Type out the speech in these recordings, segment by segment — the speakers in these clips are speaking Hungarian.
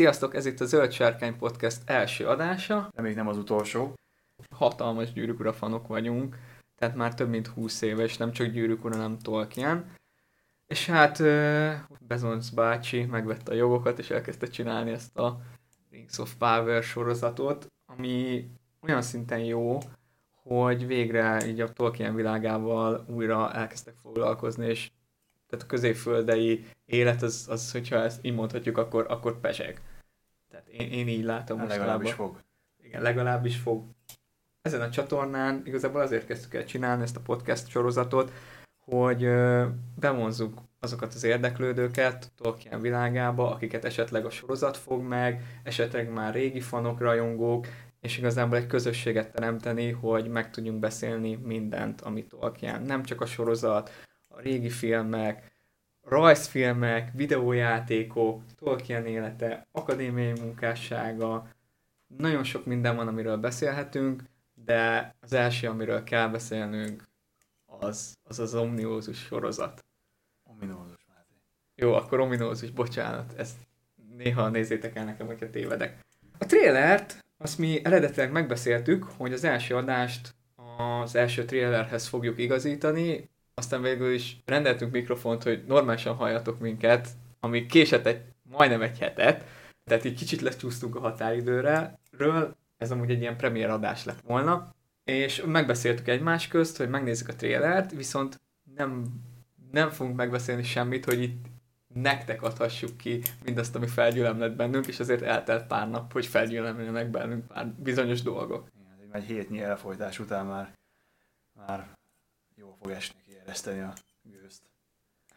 Sziasztok, ez itt a Zöld Sárkány Podcast első adása. De még nem az utolsó. Hatalmas Gyűrűk Ura fanok vagyunk, tehát már több mint 20 éves, nem csak Gyűrűk Ura, nem Tolkien. És hát Bezonc bácsi megvette a jogokat, és elkezdte csinálni ezt a Rings of Power sorozatot, ami olyan szinten jó, hogy végre így a Tolkien világával újra elkezdtek foglalkozni, és tehát a középföldei élet, az, az hogyha ezt így mondhatjuk, akkor, akkor pesek. Én, én így látom hát Legalábbis fog. Igen, legalábbis fog. Ezen a csatornán igazából azért kezdtük el csinálni ezt a podcast sorozatot, hogy bevonzunk azokat az érdeklődőket Tolkien világába, akiket esetleg a sorozat fog meg, esetleg már régi fanok, rajongók, és igazából egy közösséget teremteni, hogy meg tudjunk beszélni mindent, amit Tolkien. Nem csak a sorozat, a régi filmek, rajzfilmek, videójátékok, Tolkien élete, akadémiai munkássága, nagyon sok minden van, amiről beszélhetünk, de az első, amiről kell beszélnünk, az az, az omniózus sorozat. Ominózus, Máté. Jó, akkor ominózus, bocsánat, ezt néha nézzétek el nekem, hogyha tévedek. A trélert, azt mi eredetileg megbeszéltük, hogy az első adást az első trailerhez fogjuk igazítani, aztán végül is rendeltünk mikrofont, hogy normálisan halljatok minket, ami késett egy, majdnem egy hetet, tehát így kicsit lecsúsztunk a határidőre, ről, ez amúgy egy ilyen premier adás lett volna, és megbeszéltük egymás közt, hogy megnézzük a trailert, viszont nem, nem fogunk megbeszélni semmit, hogy itt nektek adhassuk ki mindazt, ami felgyülemlett bennünk, és azért eltelt pár nap, hogy felgyülemlenek bennünk pár bizonyos dolgok. Igen, egy hétnyi elfolytás után már, már jó fog esni ereszteni a gőzt.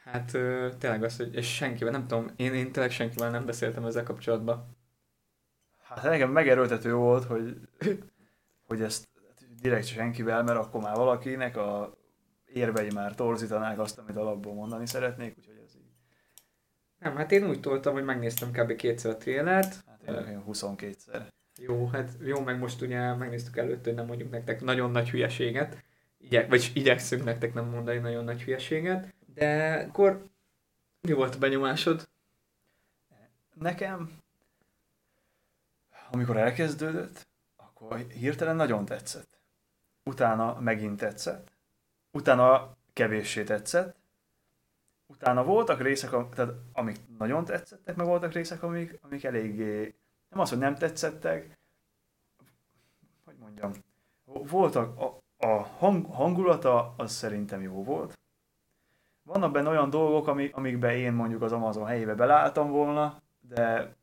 Hát tényleg az, hogy és senkivel, nem tudom, én, én tényleg senkivel nem beszéltem ezzel kapcsolatban. Hát nekem megerőltető volt, hogy, hogy ezt direkt senkivel, mert akkor már valakinek a érvei már torzítanák azt, amit alapból mondani szeretnék, úgyhogy ez így. Nem, hát én úgy toltam, hogy megnéztem kb. kétszer a trélert. Hát én 22-szer. Jó, hát jó, meg most ugye megnéztük előtt, hogy nem mondjuk nektek nagyon nagy hülyeséget igyek, vagy igyekszünk nektek nem mondani nagyon nagy hülyeséget, de akkor mi volt a benyomásod? Nekem, amikor elkezdődött, akkor hirtelen nagyon tetszett. Utána megint tetszett. Utána kevéssé tetszett. Utána voltak részek, tehát amik nagyon tetszettek, meg voltak részek, amik, amik eléggé, nem az, hogy nem tetszettek, hogy mondjam, voltak, a, a hang, hangulata az szerintem jó volt. Vannak benne olyan dolgok, amik, amikbe én mondjuk az Amazon helyébe belálltam volna, de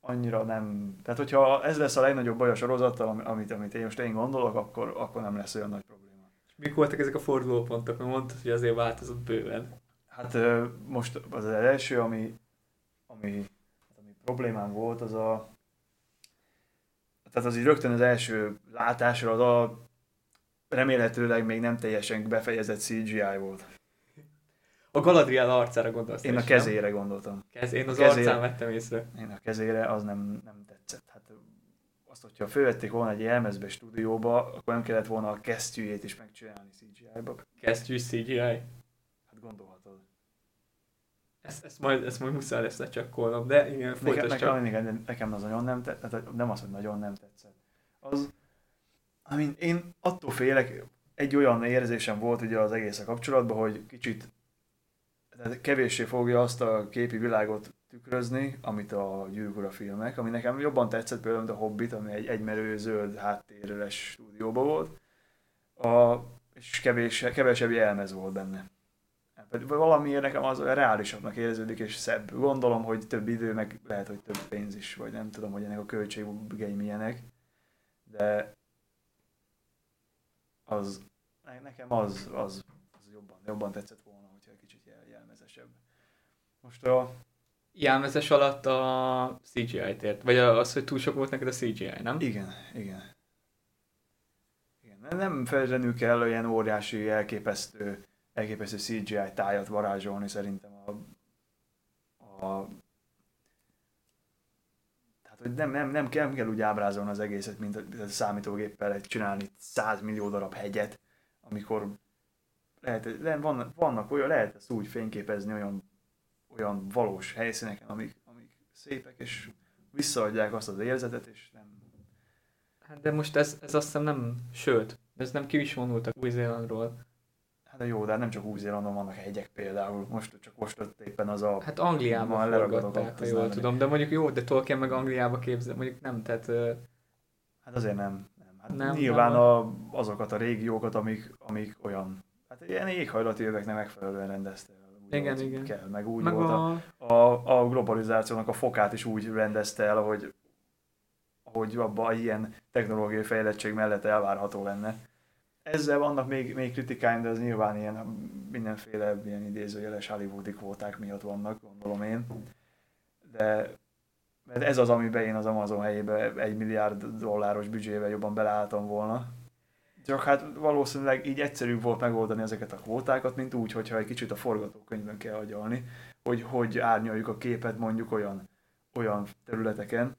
annyira nem... Tehát, hogyha ez lesz a legnagyobb baj a sorozattal, amit, amit én most én gondolok, akkor, akkor nem lesz olyan nagy probléma. És mik voltak ezek a fordulópontok? Mert mondtad, hogy azért változott bőven. Hát most az első, ami, ami, ami problémám volt, az a... Tehát az így rögtön az első látásra az a remélhetőleg még nem teljesen befejezett CGI volt. A Galadriel arcára gondolsz. Én a kezére nem? gondoltam. Kez, én az kezére, arcán vettem észre. Én a kezére, az nem, nem tetszett. Hát azt, hogyha fölvették volna egy jelmezbe stúdióba, akkor nem kellett volna a kesztyűjét is megcsinálni CGI-ba. Kesztyű CGI? Hát gondolhatod. Ezt, ezt, majd, ezt majd muszáj lesz lecsekkolnom, de igen, nekem, nekem, nekem, nekem az nagyon nem tetszett, nem az, hogy nagyon nem tetszett. Az, Amin én attól félek, egy olyan érzésem volt ugye az egész a kapcsolatban, hogy kicsit tehát kevéssé fogja azt a képi világot tükrözni, amit a Gyűrűk filmek, ami nekem jobban tetszett például, a Hobbit, ami egy egymerő zöld háttérres stúdióban volt, a, és kevés, kevesebb jelmez volt benne. Hát, valamiért nekem az reálisabbnak érződik és szebb. Gondolom, hogy több idő, meg lehet, hogy több pénz is, vagy nem tudom, hogy ennek a költségei milyenek, de az nekem az, az, az jobban, jobban tetszett volna, hogyha egy kicsit jel, jelmezesebb. Most a... Jelmezes alatt a CGI-t ért, vagy az, hogy túl sok volt neked a CGI, nem? Igen, igen. igen. Nem feltétlenül kell olyan óriási, elképesztő, elképesztő CGI tájat varázsolni szerintem a, a hogy nem, nem, nem, kell, nem kell úgy ábrázolni az egészet, mint a, számítógéppel csinálni 100 millió darab hegyet, amikor lehet, le, vannak, vannak olyan, lehet ezt úgy fényképezni olyan, olyan valós helyszíneken, amik, amik szépek, és visszaadják azt az érzetet, és nem... Hát de most ez, ez azt hiszem nem, sőt, ez nem ki is vonultak Új-Zélandról. Hát de jó, de nem csak Új-Zélandon vannak hegyek például, most csak most ott éppen az a... Hát Angliában forgatták, ha jól tudom, de mondjuk jó, de Tolkien meg Angliába képzel, mondjuk nem, tehát Hát azért nem. nem. Hát Nem, nyilván nem. A, azokat a régiókat, amik, amik olyan... Hát ilyen éghajlati öveknek megfelelően rendezte Igen, ahogy igen. Kell, meg úgy meg volt a, a, a, a globalizációnak a fokát is úgy rendezte el, ahogy, ahogy abban ilyen technológiai fejlettség mellett elvárható lenne. Ezzel vannak még, még kritikáim, de ez nyilván ilyen mindenféle ilyen idézőjeles hollywoodi kvóták miatt vannak, gondolom én. De mert ez az, amiben én az Amazon helyébe egy milliárd dolláros büdzsével jobban beleálltam volna. Csak hát valószínűleg így egyszerűbb volt megoldani ezeket a kvótákat, mint úgy, hogyha egy kicsit a forgatókönyvben kell agyalni, hogy hogy árnyaljuk a képet mondjuk olyan, olyan területeken,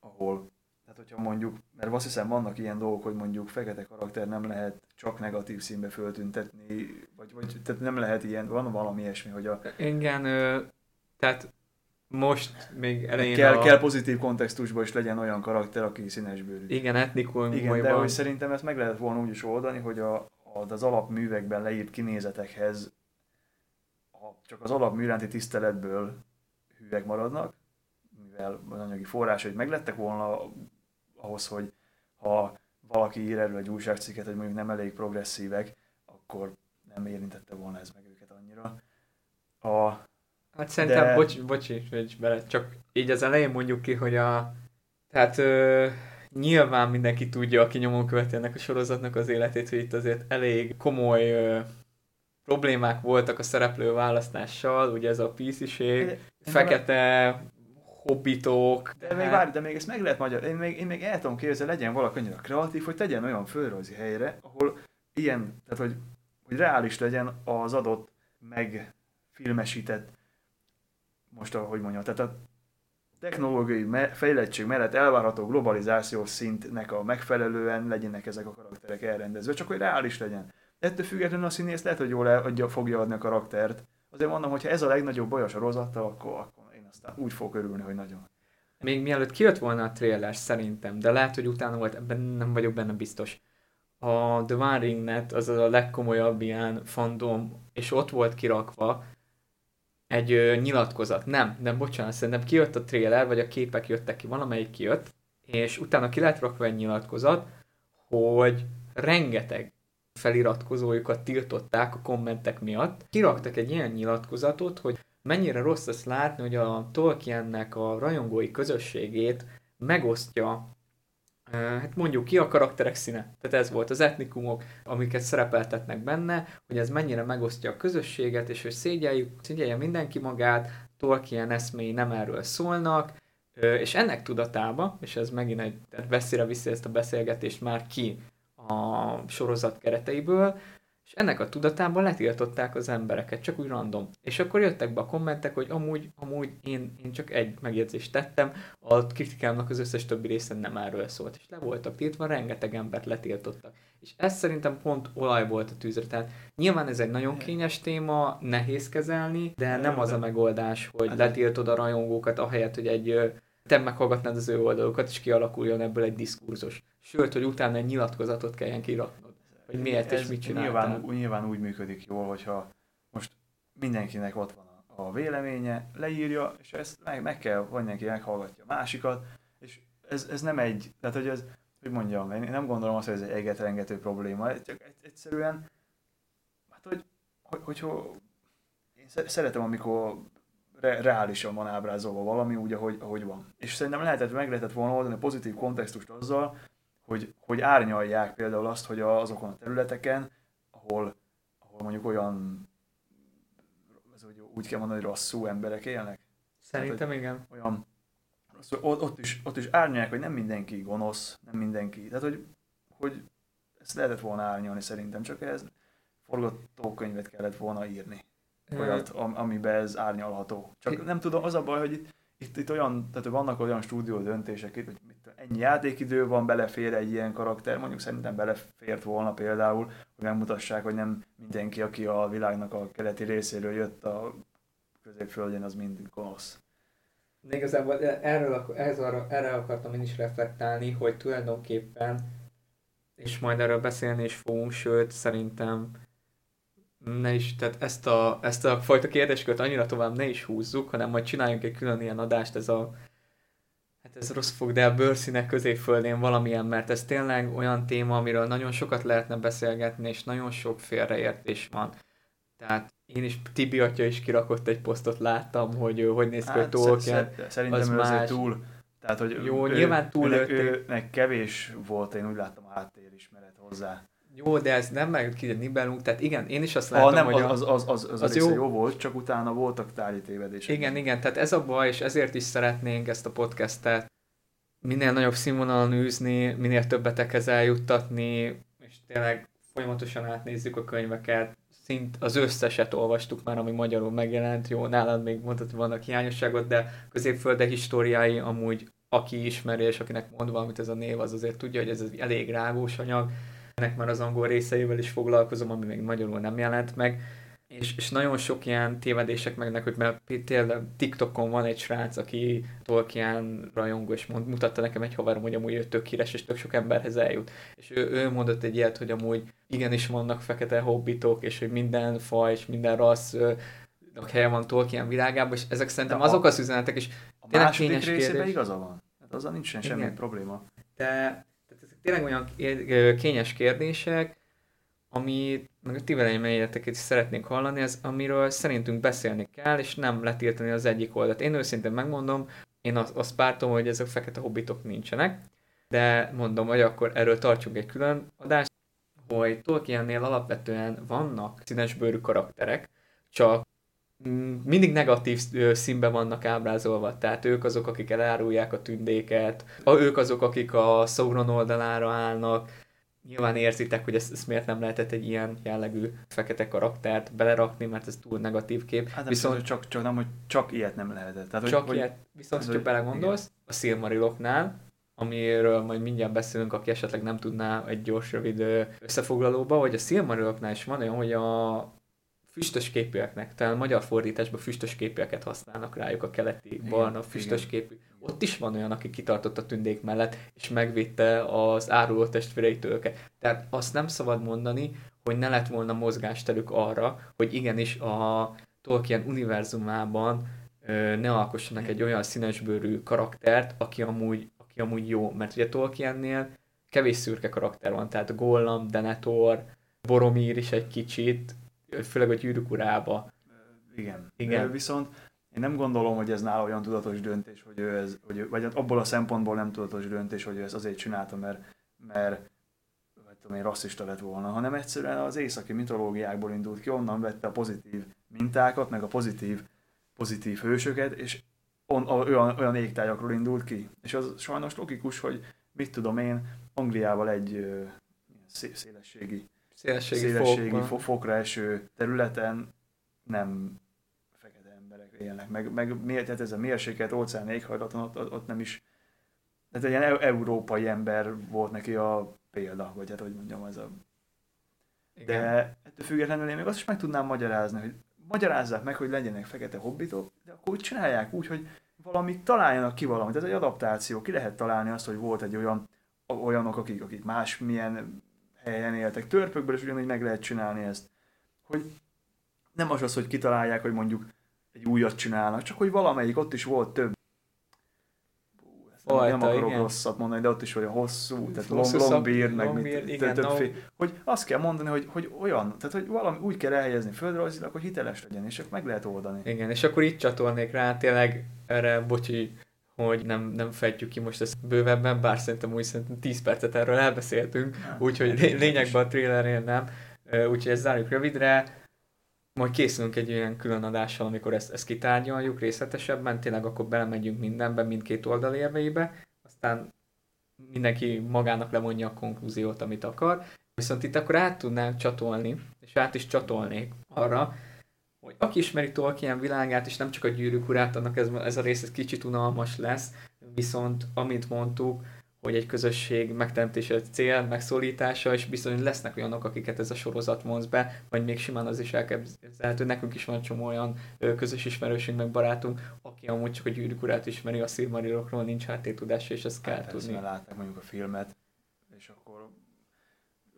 ahol, hogyha mondjuk, mert azt hiszem vannak ilyen dolgok, hogy mondjuk fekete karakter nem lehet csak negatív színbe föltüntetni, vagy, vagy tehát nem lehet ilyen, van valami ilyesmi, hogy a, igen, tehát most még elején kell, a, kell pozitív kontextusban is legyen olyan karakter, aki színesbőrű. igen, etnikum, Igen, de hogy szerintem ezt meg lehet volna úgy is oldani, hogy a, a, az alapművekben leírt kinézetekhez a, csak az alapmű iránti tiszteletből hűek maradnak, mivel az anyagi forrásai meglettek volna ahhoz, hogy ha valaki ír erről egy újságcikket, hogy mondjuk nem elég progresszívek, akkor nem érintette volna ez meg őket annyira. A, Hát szerintem, De- bocs, bocsi, hogy bele, csak így az elején mondjuk ki, hogy a, tehát ö, nyilván mindenki tudja, aki nyomon követi ennek a sorozatnak az életét, hogy itt azért elég komoly ö, problémák voltak a szereplő választással, ugye ez a De- fekete hobbitok, De még várj, de még ezt meg lehet magyar. Én még, én még el tudom képzelni, legyen valaki annyira kreatív, hogy tegyen olyan földrajzi helyre, ahol ilyen, tehát hogy, hogy reális legyen az adott megfilmesített, most ahogy mondjam, tehát a technológiai me- fejlettség mellett elvárható globalizációs szintnek a megfelelően legyenek ezek a karakterek elrendezve, csak hogy reális legyen. Ettől függetlenül a színész lehet, hogy jól el, adja, fogja adni a karaktert. Azért mondom, hogy ha ez a legnagyobb baj a sorozattal, akkor, akkor aztán úgy fogok örülni, hogy nagyon. még mielőtt kijött volna a trailer szerintem, de lehet, hogy utána volt, ebben nem vagyok benne biztos. A The One Ring Net az a legkomolyabb ilyen fandom, és ott volt kirakva egy ö, nyilatkozat. Nem, nem, bocsánat, szerintem kijött a trailer, vagy a képek jöttek ki, valamelyik kijött, és utána ki lett rakva egy nyilatkozat, hogy rengeteg feliratkozójukat tiltották a kommentek miatt. Kiraktak egy ilyen nyilatkozatot, hogy mennyire rossz azt látni, hogy a Tolkiennek a rajongói közösségét megosztja hát mondjuk ki a karakterek színe. Tehát ez volt az etnikumok, amiket szerepeltetnek benne, hogy ez mennyire megosztja a közösséget, és hogy szégyeljük, szégyelje mindenki magát, Tolkien eszméi nem erről szólnak, és ennek tudatába, és ez megint egy, tehát veszélyre viszi ezt a beszélgetést már ki a sorozat kereteiből, és ennek a tudatában letiltották az embereket, csak úgy random. És akkor jöttek be a kommentek, hogy amúgy, amúgy én, én csak egy megjegyzést tettem, a kritikámnak az összes többi része nem erről szólt. És le voltak tiltva, rengeteg embert letiltottak. És ez szerintem pont olaj volt a tűzre. Tehát nyilván ez egy nagyon kényes téma, nehéz kezelni, de nem az a megoldás, hogy Hát- letiltod a rajongókat, ahelyett, hogy egy te meghallgatnád az ő oldalukat, és kialakuljon ebből egy diskurzus. Sőt, hogy utána egy nyilatkozatot kelljen kiraknod. Hogy miért és mit csináltál. Nyilván, nyilván úgy működik jól, hogyha most mindenkinek ott van a, a véleménye, leírja, és ezt meg, meg kell, vagy mindenki meghallgatja a másikat, és ez, ez nem egy, tehát hogy ez, hogy mondjam, én nem gondolom azt, hogy ez egy egetrengető probléma, ez csak egy, egyszerűen, hát hogy, hogy, hogy, hogy én sze- szeretem, amikor re, reálisan van ábrázolva valami úgy, ahogy, ahogy van. És szerintem lehetett, meg lehetett volna oldani a pozitív kontextust azzal, hogy, hogy árnyalják például azt, hogy azokon a területeken, ahol, ahol mondjuk olyan, ez úgy, úgy kell mondani, hogy rosszú emberek élnek, Szerintem igen. olyan, ott, ott, is, ott is árnyalják, hogy nem mindenki gonosz, nem mindenki, tehát hogy, hogy ezt lehetett volna árnyalni szerintem, csak ez forgatókönyvet kellett volna írni olyat, am, amiben ez árnyalható. Csak nem tudom, az a baj, hogy itt, itt, itt olyan, tehát vannak olyan stúdió döntések, itt, hogy mit, ennyi játékidő van, belefér egy ilyen karakter, mondjuk szerintem belefért volna például, hogy megmutassák, hogy nem mindenki, aki a világnak a keleti részéről jött a középföldjén, az mind gonosz. De igazából erről, ez arra, erre akartam én is reflektálni, hogy tulajdonképpen, és majd erről beszélni is fogunk, sőt, szerintem ne is, tehát ezt a, ezt a fajta kérdéskört annyira tovább ne is húzzuk, hanem majd csináljunk egy külön ilyen adást, ez a hát ez rossz fog, de a bőrszínek középföldén valamilyen, mert ez tényleg olyan téma, amiről nagyon sokat lehetne beszélgetni, és nagyon sok félreértés van. Tehát én is, Tibi atya is kirakott egy posztot, láttam, hogy hogy néz ki hát, a Tolkien. Szerintem az ő más... túl, tehát, hogy Jó, ő, nyilván túl őnek, őnek kevés volt, én úgy láttam a háttérismeret hozzá. Jó, de ez nem meg ki Nibelung, tehát igen, én is azt látom, ah, nem, hogy az, az, az, az, az, az jó. jó volt, csak utána voltak tárgyi tévedések. Igen, igen, tehát ez a baj, és ezért is szeretnénk ezt a podcastet minél nagyobb színvonalon űzni, minél többetekhez eljuttatni, és tényleg folyamatosan átnézzük a könyveket, szint az összeset olvastuk már, ami magyarul megjelent, jó, nálad még mondtad, hogy vannak hiányosságot, de középfölde históriái amúgy aki ismeri, és akinek mond valamit ez a név, az azért tudja, hogy ez elég rágós anyag. Ennek már az angol részeivel is foglalkozom, ami még magyarul nem jelent meg. És, és nagyon sok ilyen tévedések megnek, hogy mert például TikTokon van egy srác, aki Tolkien rajongó, és mond, mutatta nekem egy haverom, hogy amúgy ő tök híres, és tök sok emberhez eljut. És ő, ő mondott egy ilyet, hogy amúgy igenis vannak fekete hobbitok, és hogy minden faj és minden rassz helye van Tolkien világában, és ezek szerintem azok az üzenetek, és a második részében kérdés. igaza van. Hát azzal nincsen semmi probléma. De tényleg olyan kényes kérdések, ami meg a ti véleményeteket is szeretnénk hallani, ez amiről szerintünk beszélni kell, és nem letiltani az egyik oldalt. Én őszintén megmondom, én azt, azt pártom, hogy ezek fekete hobbitok nincsenek, de mondom, hogy akkor erről tartsunk egy külön adást, hogy Tolkiennél alapvetően vannak színesbőrű karakterek, csak mindig negatív színben vannak ábrázolva, tehát ők azok, akik elárulják a tündéket, ők azok, akik a Sauron oldalára állnak, nyilván érzitek, hogy ezt, ezt miért nem lehetett egy ilyen jellegű fekete karaktert belerakni, mert ez túl negatív kép. Hát viszont csak, csak, nem, hogy csak ilyet nem lehetett. Tehát, csak hogy, ilyet, viszont ha csak belegondolsz, igen. a Silmariloknál, amiről majd mindjárt beszélünk, aki esetleg nem tudná egy gyors, rövid összefoglalóba, hogy a Silmariloknál is van olyan, hogy a füstös képűeknek, talán a magyar fordításban füstös képűeket használnak rájuk a keleti igen, barna füstös igen. képű. Ott is van olyan, aki kitartott a tündék mellett, és megvédte az áruló testvéreitől őket. Tehát azt nem szabad mondani, hogy ne lett volna mozgásterük arra, hogy igenis a Tolkien univerzumában ne alkossanak egy olyan színesbőrű karaktert, aki amúgy, aki amúgy jó. Mert ugye Tolkiennél kevés szürke karakter van, tehát Gollam, Denethor, Boromir is egy kicsit, főleg a gyűrűk urába. Igen. Igen. Viszont én nem gondolom, hogy ez nála olyan tudatos döntés, hogy ő ez, hogy, vagy abból a szempontból nem tudatos döntés, hogy ő ezt azért csinálta, mert, mert vagy tudom én, rasszista lett volna, hanem egyszerűen az északi mitológiákból indult ki, onnan vette a pozitív mintákat, meg a pozitív, pozitív hősöket, és on, olyan, olyan égtájakról indult ki. És az sajnos logikus, hogy mit tudom én, Angliával egy ö, szélességi szélességi, szélességi fokra. fokra eső területen nem fekete emberek élnek. Meg, meg tehát ez a mérsékelt óceán éghajlaton ott, ott, nem is tehát egy ilyen európai ember volt neki a példa, vagy hát hogy mondjam, ez a... Igen. De ettől függetlenül én még azt is meg tudnám magyarázni, hogy magyarázzák meg, hogy legyenek fekete hobbitok, de akkor úgy csinálják úgy, hogy valamit találjanak ki valamit. Ez egy adaptáció. Ki lehet találni azt, hogy volt egy olyan olyanok, akik, akik más milyen helyen éltek. Törpökből is ugyanígy meg lehet csinálni ezt. Hogy nem az az, hogy kitalálják, hogy mondjuk egy újat csinálnak, csak hogy valamelyik, ott is volt több. Fajta, nem akarok igen. rosszat mondani, de ott is olyan hosszú, tehát hosszú long, long beard, meg long beard, igen, több no. fél, hogy azt kell mondani, hogy, hogy olyan, tehát hogy valami úgy kell elhelyezni földrajzilag, hogy hiteles legyen, és meg lehet oldani. Igen, és akkor itt csatolnék rá tényleg erre, bocsi, hogy nem, nem fejtjük ki most ezt bővebben, bár szerintem úgy szerintem 10 percet erről elbeszéltünk, úgyhogy lényegben a trailerén nem. Úgyhogy ezt zárjuk rövidre. Majd készülünk egy olyan külön adással, amikor ezt, ezt kitárgyaljuk részletesebben, tényleg akkor belemegyünk mindenbe, mindkét oldal érveibe, aztán mindenki magának levonja a konklúziót, amit akar. Viszont itt akkor át tudnánk csatolni, és át is csatolnék arra, hogy aki ismeri Tolkien világát, és nem csak a gyűrűk urát, annak ez, ez a rész ez kicsit unalmas lesz, viszont amit mondtuk, hogy egy közösség megteremtése cél, megszólítása, és bizony lesznek olyanok, akiket ez a sorozat vonz be, vagy még simán az is elképzelhető. Nekünk is van csomó olyan közös ismerősünk, meg barátunk, aki amúgy csak a gyűrűk urát ismeri, a szilmarilokról nincs háttértudása, és ezt kell hát, tudni. látták mondjuk a filmet, és akkor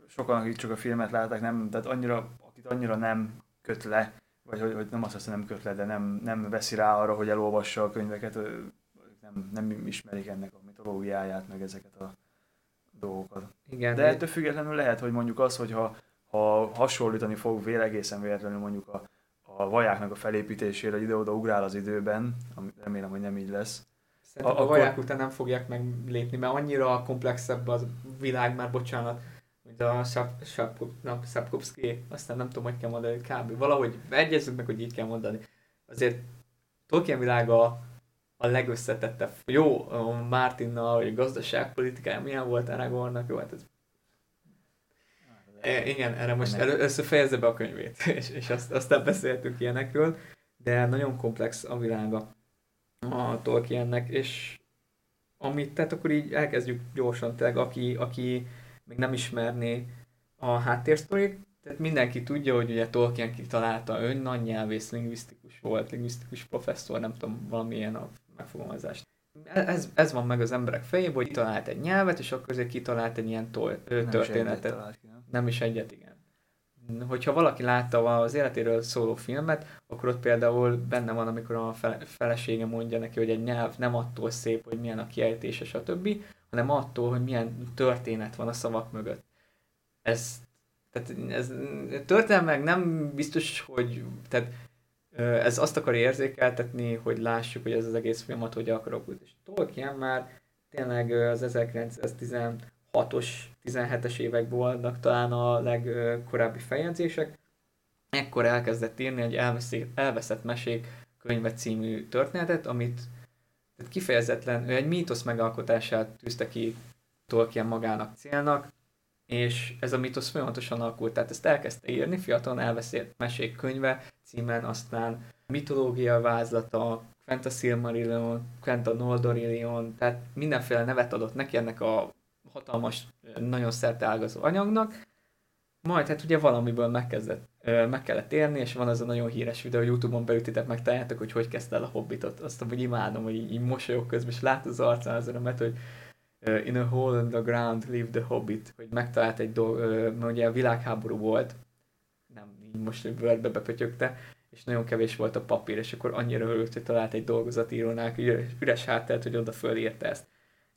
sokan, akik csak a filmet látták, nem, tehát annyira, akit annyira nem köt le, vagy hogy, hogy nem azt hiszem nem köt le, de nem, nem veszi rá arra, hogy elolvassa a könyveket, nem, nem ismerik ennek a mitológiáját, meg ezeket a dolgokat. Igen, de ettől függetlenül lehet, hogy mondjuk az, hogy ha, ha hasonlítani fog véle egészen véletlenül mondjuk a, a vajáknak a felépítésére, ide-oda ugrál az időben, amit remélem, hogy nem így lesz. Szerintem a, a vaják után nem fogják meglépni, mert annyira komplexebb a világ már, bocsánat, a Sapkowski, aztán nem tudom, hogy kell mondani, kb. Valahogy egyezzük meg, hogy így kell mondani. Azért Tolkien világa a legösszetettebb. Jó, a Martinnal, hogy a gazdaságpolitikája milyen volt Aragornnak, jó, hát ez E, igen, erre most először fejezze be a könyvét, és, és azt, aztán beszéltünk ilyenekről, de nagyon komplex a világa a Tolkiennek, és amit, tehát akkor így elkezdjük gyorsan, tehát aki, aki még nem ismerné a háttérsztorit, tehát mindenki tudja, hogy ugye Tolkien kitalálta, ön nagy nyelvész, lingvisztikus volt, lingvisztikus professzor, nem tudom, valamilyen a megfogalmazást. Ez, ez van meg az emberek fejében, hogy kitalált egy nyelvet, és akkor azért kitalált egy ilyen tol, történetet. Nem is egyet, igen. Hogyha valaki látta az életéről szóló filmet, akkor ott például benne van, amikor a felesége mondja neki, hogy egy nyelv nem attól szép, hogy milyen a kiejtése, stb., hanem attól, hogy milyen történet van a szavak mögött. Ez, tehát ez történelmek nem biztos, hogy tehát ez azt akar érzékeltetni, hogy lássuk, hogy ez az egész folyamat hogy alakult. És Tolkien már tényleg az 1916-os, 17-es évek voltak talán a legkorábbi feljegyzések. Ekkor elkezdett írni egy elveszett mesék könyve című történetet, amit tehát kifejezetlen, ő egy mítosz megalkotását tűzte ki Tolkien magának célnak, és ez a mítosz folyamatosan alakult, tehát ezt elkezdte írni, fiatalon elveszett mesék könyve címen, aztán mitológia vázlata, Quent a Silmarillion, Quent a Noldorillion, tehát mindenféle nevet adott neki ennek a hatalmas, nagyon szerte ágazó anyagnak, majd hát ugye valamiből megkezdett, meg kellett érni, és van az a nagyon híres videó, Youtube-on beütitek, megtaláljátok, hogy hogy kezdte el a Hobbitot. Azt hogy imádom, hogy így, így mosolyog közben, és lát az arcán az örömet, hogy in a hole in the ground lived the hobbit, hogy megtalált egy dolg, uh, ugye a világháború volt, nem így most bőrbe bepötyögte, és nagyon kevés volt a papír, és akkor annyira örült, hogy talált egy dolgozatírónál, üres, háttelt, hogy oda fölírta ezt.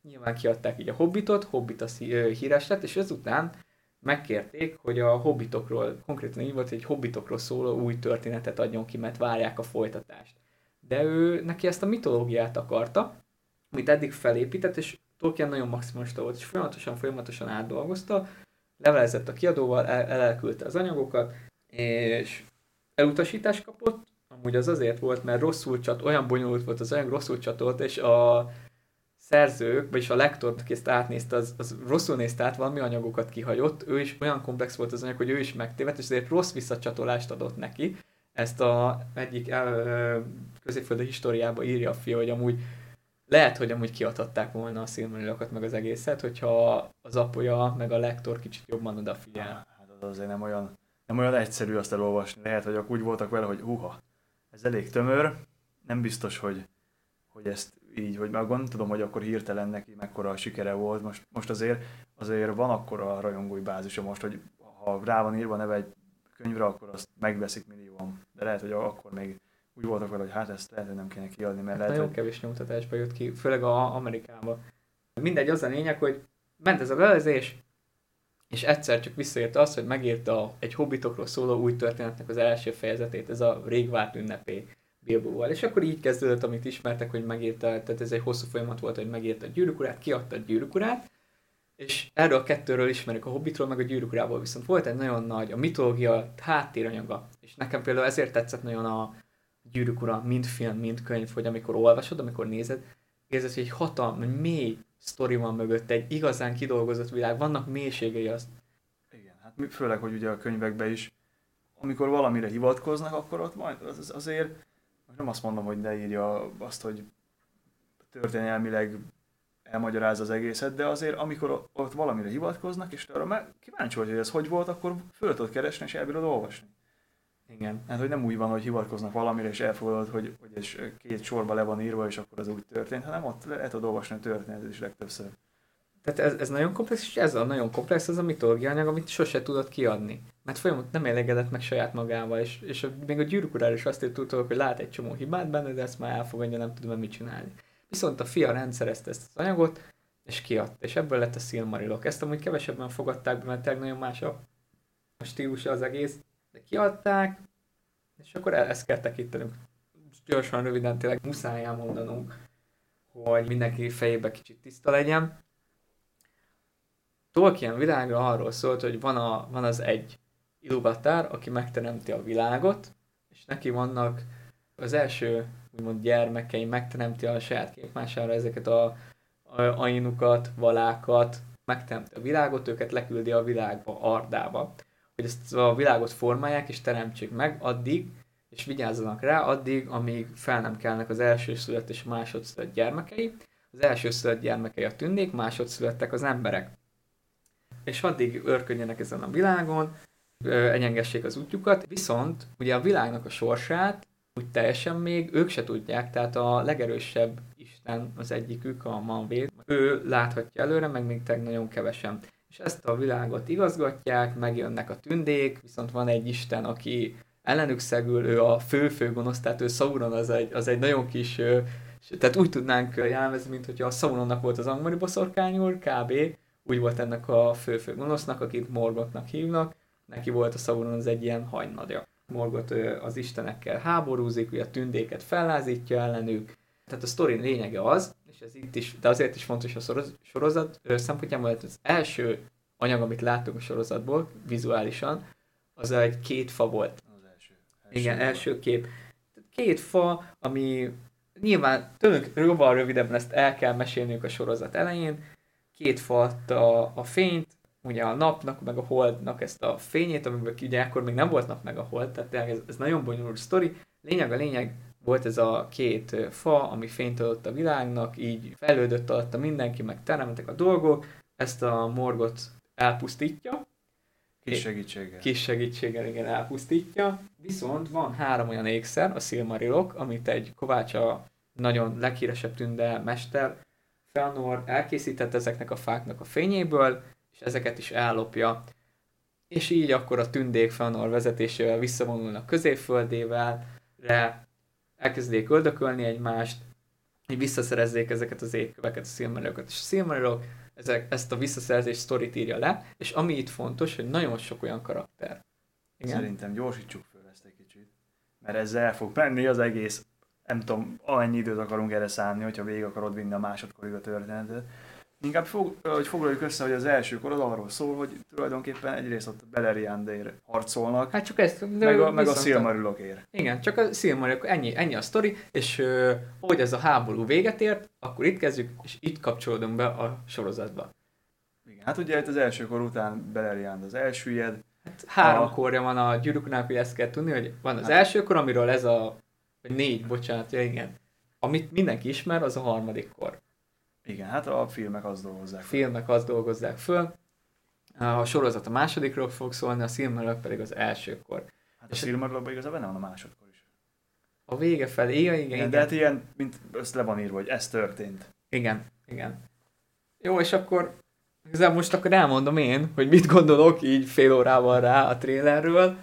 Nyilván kiadták így a Hobbitot, Hobbit az híres lett, és ezután megkérték, hogy a hobbitokról, konkrétan így volt, hogy egy hobbitokról szóló új történetet adjon ki, mert várják a folytatást. De ő neki ezt a mitológiát akarta, amit eddig felépített, és Tolkien nagyon maximalista volt, és folyamatosan, folyamatosan átdolgozta, levelezett a kiadóval, el, elküldte az anyagokat, és elutasítást kapott, amúgy az azért volt, mert rosszul csat, olyan bonyolult volt az anyag, rosszul csatolt, és a szerzők, vagyis a lektor, aki ezt átnézte, az, az rosszul nézte át, valami anyagokat kihagyott, ő is olyan komplex volt az anyag, hogy ő is megtévedt, és ezért rossz visszacsatolást adott neki. Ezt a egyik középföldi históriába írja a fia, hogy amúgy lehet, hogy amúgy kiadhatták volna a szilmarilokat meg az egészet, hogyha az apja meg a lektor kicsit jobban odafigyel. Hát az azért nem olyan, nem olyan egyszerű azt elolvasni. Lehet, hogy úgy voltak vele, hogy uha, ez elég tömör, nem biztos, hogy, hogy ezt így, hogy már tudom, hogy akkor hirtelen neki mekkora a sikere volt. Most, most azért, azért van akkor a rajongói bázisa most, hogy ha rá van írva neve egy könyvre, akkor azt megveszik millióan. De lehet, hogy akkor még úgy voltak vele, hogy hát ezt lehet, hogy nem kéne kiadni, mert hát lehet, Nagyon hogy... kevés nyomtatásba jött ki, főleg a Amerikába. Mindegy, az a lényeg, hogy ment ez a lelezés, és egyszer csak visszaérte azt, hogy megírta egy hobbitokról szóló új történetnek az első fejezetét, ez a régvárt ünnepé Bilbóval. És akkor így kezdődött, amit ismertek, hogy megírta, tehát ez egy hosszú folyamat volt, hogy megírta a gyűrűkurát, kiadta a gyűrűkurát, és erről a kettőről ismerjük a Hobbitról, meg a gyűrűkurából viszont volt egy nagyon nagy, a mitológia háttéranyaga, és nekem például ezért tetszett nagyon a gyűrűk ura, mind film, mind könyv, hogy amikor olvasod, amikor nézed, érzed, hogy egy hatalmas, mély sztori van mögött, egy igazán kidolgozott világ, vannak mélységei azt. Igen, hát főleg, hogy ugye a könyvekben is, amikor valamire hivatkoznak, akkor ott majd az, azért, nem azt mondom, hogy ne írja azt, hogy történelmileg elmagyarázza az egészet, de azért amikor ott valamire hivatkoznak, és arra már kíváncsi vagy, hogy ez hogy volt, akkor föl tudod keresni, és elbírod olvasni. Igen. Hát, hogy nem úgy van, hogy hivatkoznak valamire, és elfogadod, hogy, hogy ez két sorba le van írva, és akkor az úgy történt, hanem ott le tudod olvasni a történetet is legtöbbször. Tehát ez, ez nagyon komplex, és ez a nagyon komplex az a mitológia anyag, amit sose tudod kiadni. Mert folyamat nem elégedett meg saját magával, és, és a, még a gyűrűk urán is azt tudtok, hogy lát egy csomó hibát benne, de ezt már elfogadja, nem tudom mit csinálni. Viszont a fia rendszerezte ezt az anyagot, és kiadta, és ebből lett a Silmarilok. Ezt amúgy kevesebben fogadták be, mert nagyon más a, stílusa az egész, de kiadták, és akkor e- ezt kell tekintenünk. Gyorsan, röviden tényleg muszáj elmondanunk, hogy mindenki fejébe kicsit tiszta legyen. Tolkien világra arról szólt, hogy van, a, van az egy iluvatár, aki megteremti a világot, és neki vannak az első úgymond gyermekei, megteremti a saját képmására ezeket a, a ainukat, valákat, megteremti a világot, őket leküldi a világba, Ardába, hogy ezt a világot formálják és teremtsék meg addig, és vigyázzanak rá addig, amíg fel nem kelnek az első szület és másodszület gyermekei. Az első szület gyermekei a tündék, másodszülettek az emberek. És addig örködjenek ezen a világon, egyengessék az útjukat, viszont ugye a világnak a sorsát úgy teljesen még ők se tudják, tehát a legerősebb Isten az egyikük, a Manvéd, ő láthatja előre, meg még teg nagyon kevesen. És ezt a világot igazgatják, megjönnek a tündék, viszont van egy Isten, aki ellenük szegül, ő a fő-fő gonosz, tehát ő Sauron az egy, az egy nagyon kis, tehát úgy tudnánk jelmezni, mint hogyha a Sauronnak volt az angmari boszorkányúr, kb. úgy volt ennek a fő-fő gonosznak, akit Morgotnak hívnak, neki volt a Sauron az egy ilyen hagynadja. Morgot az istenekkel háborúzik, ugye a tündéket fellázítja ellenük. Tehát a sztori lényege az, és ez itt is, de azért is fontos a sorozat szempontjából, hogy az első anyag, amit láttunk a sorozatból, vizuálisan, az egy két fa volt. Az első. első Igen, van. első kép. Két fa, ami nyilván tőlünk jobban rövidebben ezt el kell mesélnünk a sorozat elején. Két fa a, a fényt, ugye a napnak, meg a holdnak ezt a fényét, amiben ugye akkor még nem volt nap meg a hold, tehát ez, ez nagyon bonyolult sztori. Lényeg a lényeg, volt ez a két fa, ami fényt adott a világnak, így fejlődött alatta mindenki, meg teremtek a dolgok, ezt a morgot elpusztítja. Kis segítséggel. Kis segítséggel, igen, elpusztítja. Viszont van három olyan ékszer, a Silmarilok, amit egy Kovácsa nagyon leghíresebb tünde mester, Felnor elkészített ezeknek a fáknak a fényéből, és ezeket is ellopja. És így akkor a tündék Fëanor vezetésével visszavonulnak középföldével, re elkezdék öldökölni egymást, hogy visszaszerezzék ezeket az évköveket, a szilmarilokat. És a szilmarilok ezek, ezt a visszaszerzés sztorit írja le, és ami itt fontos, hogy nagyon sok olyan karakter. Igen? Szerintem gyorsítsuk föl ezt egy kicsit, mert ezzel el fog menni az egész, nem tudom, annyi időt akarunk erre szállni, hogyha végig akarod vinni a másodkorig a történetet. Inkább fog, hogy foglaljuk össze, hogy az első kor az arról szól, hogy tulajdonképpen egyrészt ott Beleriandér harcolnak, hát csak ezt, meg a, meg a Silmarilokért. Igen, csak a Silmarilok, ennyi, ennyi a sztori, és hogy ez a háború véget ért, akkor itt kezdjük, és itt kapcsolódunk be a sorozatba. Igen, hát ugye itt az első kor után Beleriand az elsüllyed. Hát három a... korja van a gyűrűknál, hogy ezt kell tudni, hogy van az hát... első kor, amiről ez a, négy, bocsánat, ja, igen. Amit mindenki ismer, az a harmadik kor. Igen, hát a filmek azt dolgozzák. A filmek azt dolgozzák föl. A sorozat a másodikról fog szólni, a Silmarillok pedig az elsőkor. Hát a Silmarillokban igazából nem van a másodkor is. A vége felé, igen, igen, igen. De hát ilyen, mint össze le van írva, hogy ez történt. Igen, igen. Jó, és akkor igazából most akkor elmondom én, hogy mit gondolok így fél órával rá a trélerről.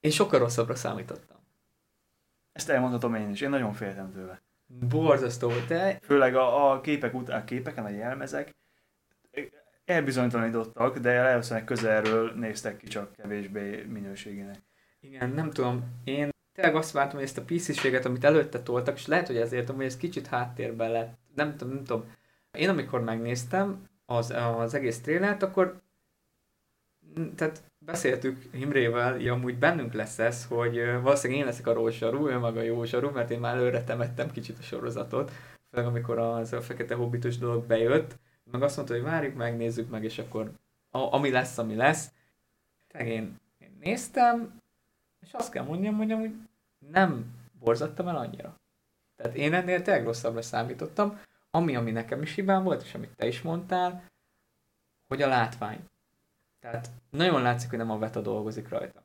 Én sokkal rosszabbra számítottam. Ezt elmondhatom én is, én nagyon féltem tőle. Borzasztó, de... Főleg a, a képek után, a képeken, a jelmezek elbizonytalanítottak, de valószínűleg közelről néztek ki csak kevésbé minőségének. Igen, nem tudom, én tényleg azt vártam, hogy ezt a pc amit előtte toltak, és lehet, hogy ezért, hogy ez kicsit háttérben lett. Nem tudom, nem tudom. Én amikor megnéztem az, az egész trélert, akkor tehát beszéltük Imrével, ja, amúgy bennünk lesz ez, hogy valószínűleg én leszek a rossz zsaru, ő maga jó zsaru, mert én már előre temettem kicsit a sorozatot, főleg amikor az a fekete hobbitos dolog bejött, meg azt mondta, hogy várjuk meg, nézzük meg, és akkor a, ami lesz, ami lesz. Tehát én, én néztem, és azt kell mondjam, hogy amúgy nem borzattam el annyira. Tehát én ennél tényleg rosszabbra számítottam. ami, ami nekem is hibám volt, és amit te is mondtál, hogy a látvány. Tehát nagyon látszik, hogy nem a Veta dolgozik rajta.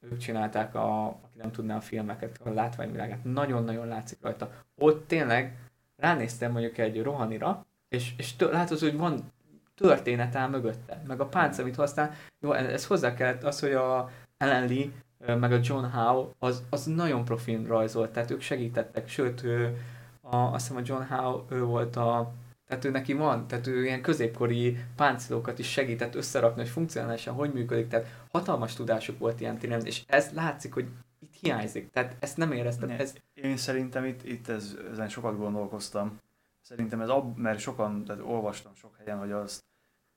Ők csinálták, a, aki nem tudná a filmeket, a látványvilágát. Nagyon-nagyon látszik rajta. Ott tényleg ránéztem mondjuk egy rohanira, és, és tő, látod, hogy van történet áll mögötte, meg a pánc, amit használ. Jó, ez hozzá kellett az, hogy a Ellen Lee, meg a John Howe, az, az nagyon profin rajzolt, tehát ők segítettek, sőt, ő, a, azt hiszem a John Howe, ő volt a, tehát ő neki van, tehát ő ilyen középkori páncélokat is segített összerakni, hogy funkcionálisan hogy működik, tehát hatalmas tudásuk volt ilyen téren, és ez látszik, hogy itt hiányzik, tehát ezt nem éreztem. Ne, ez... Én szerintem itt, itt ez, ezen sokat gondolkoztam. Szerintem ez, ab, mert sokan, tehát olvastam sok helyen, hogy az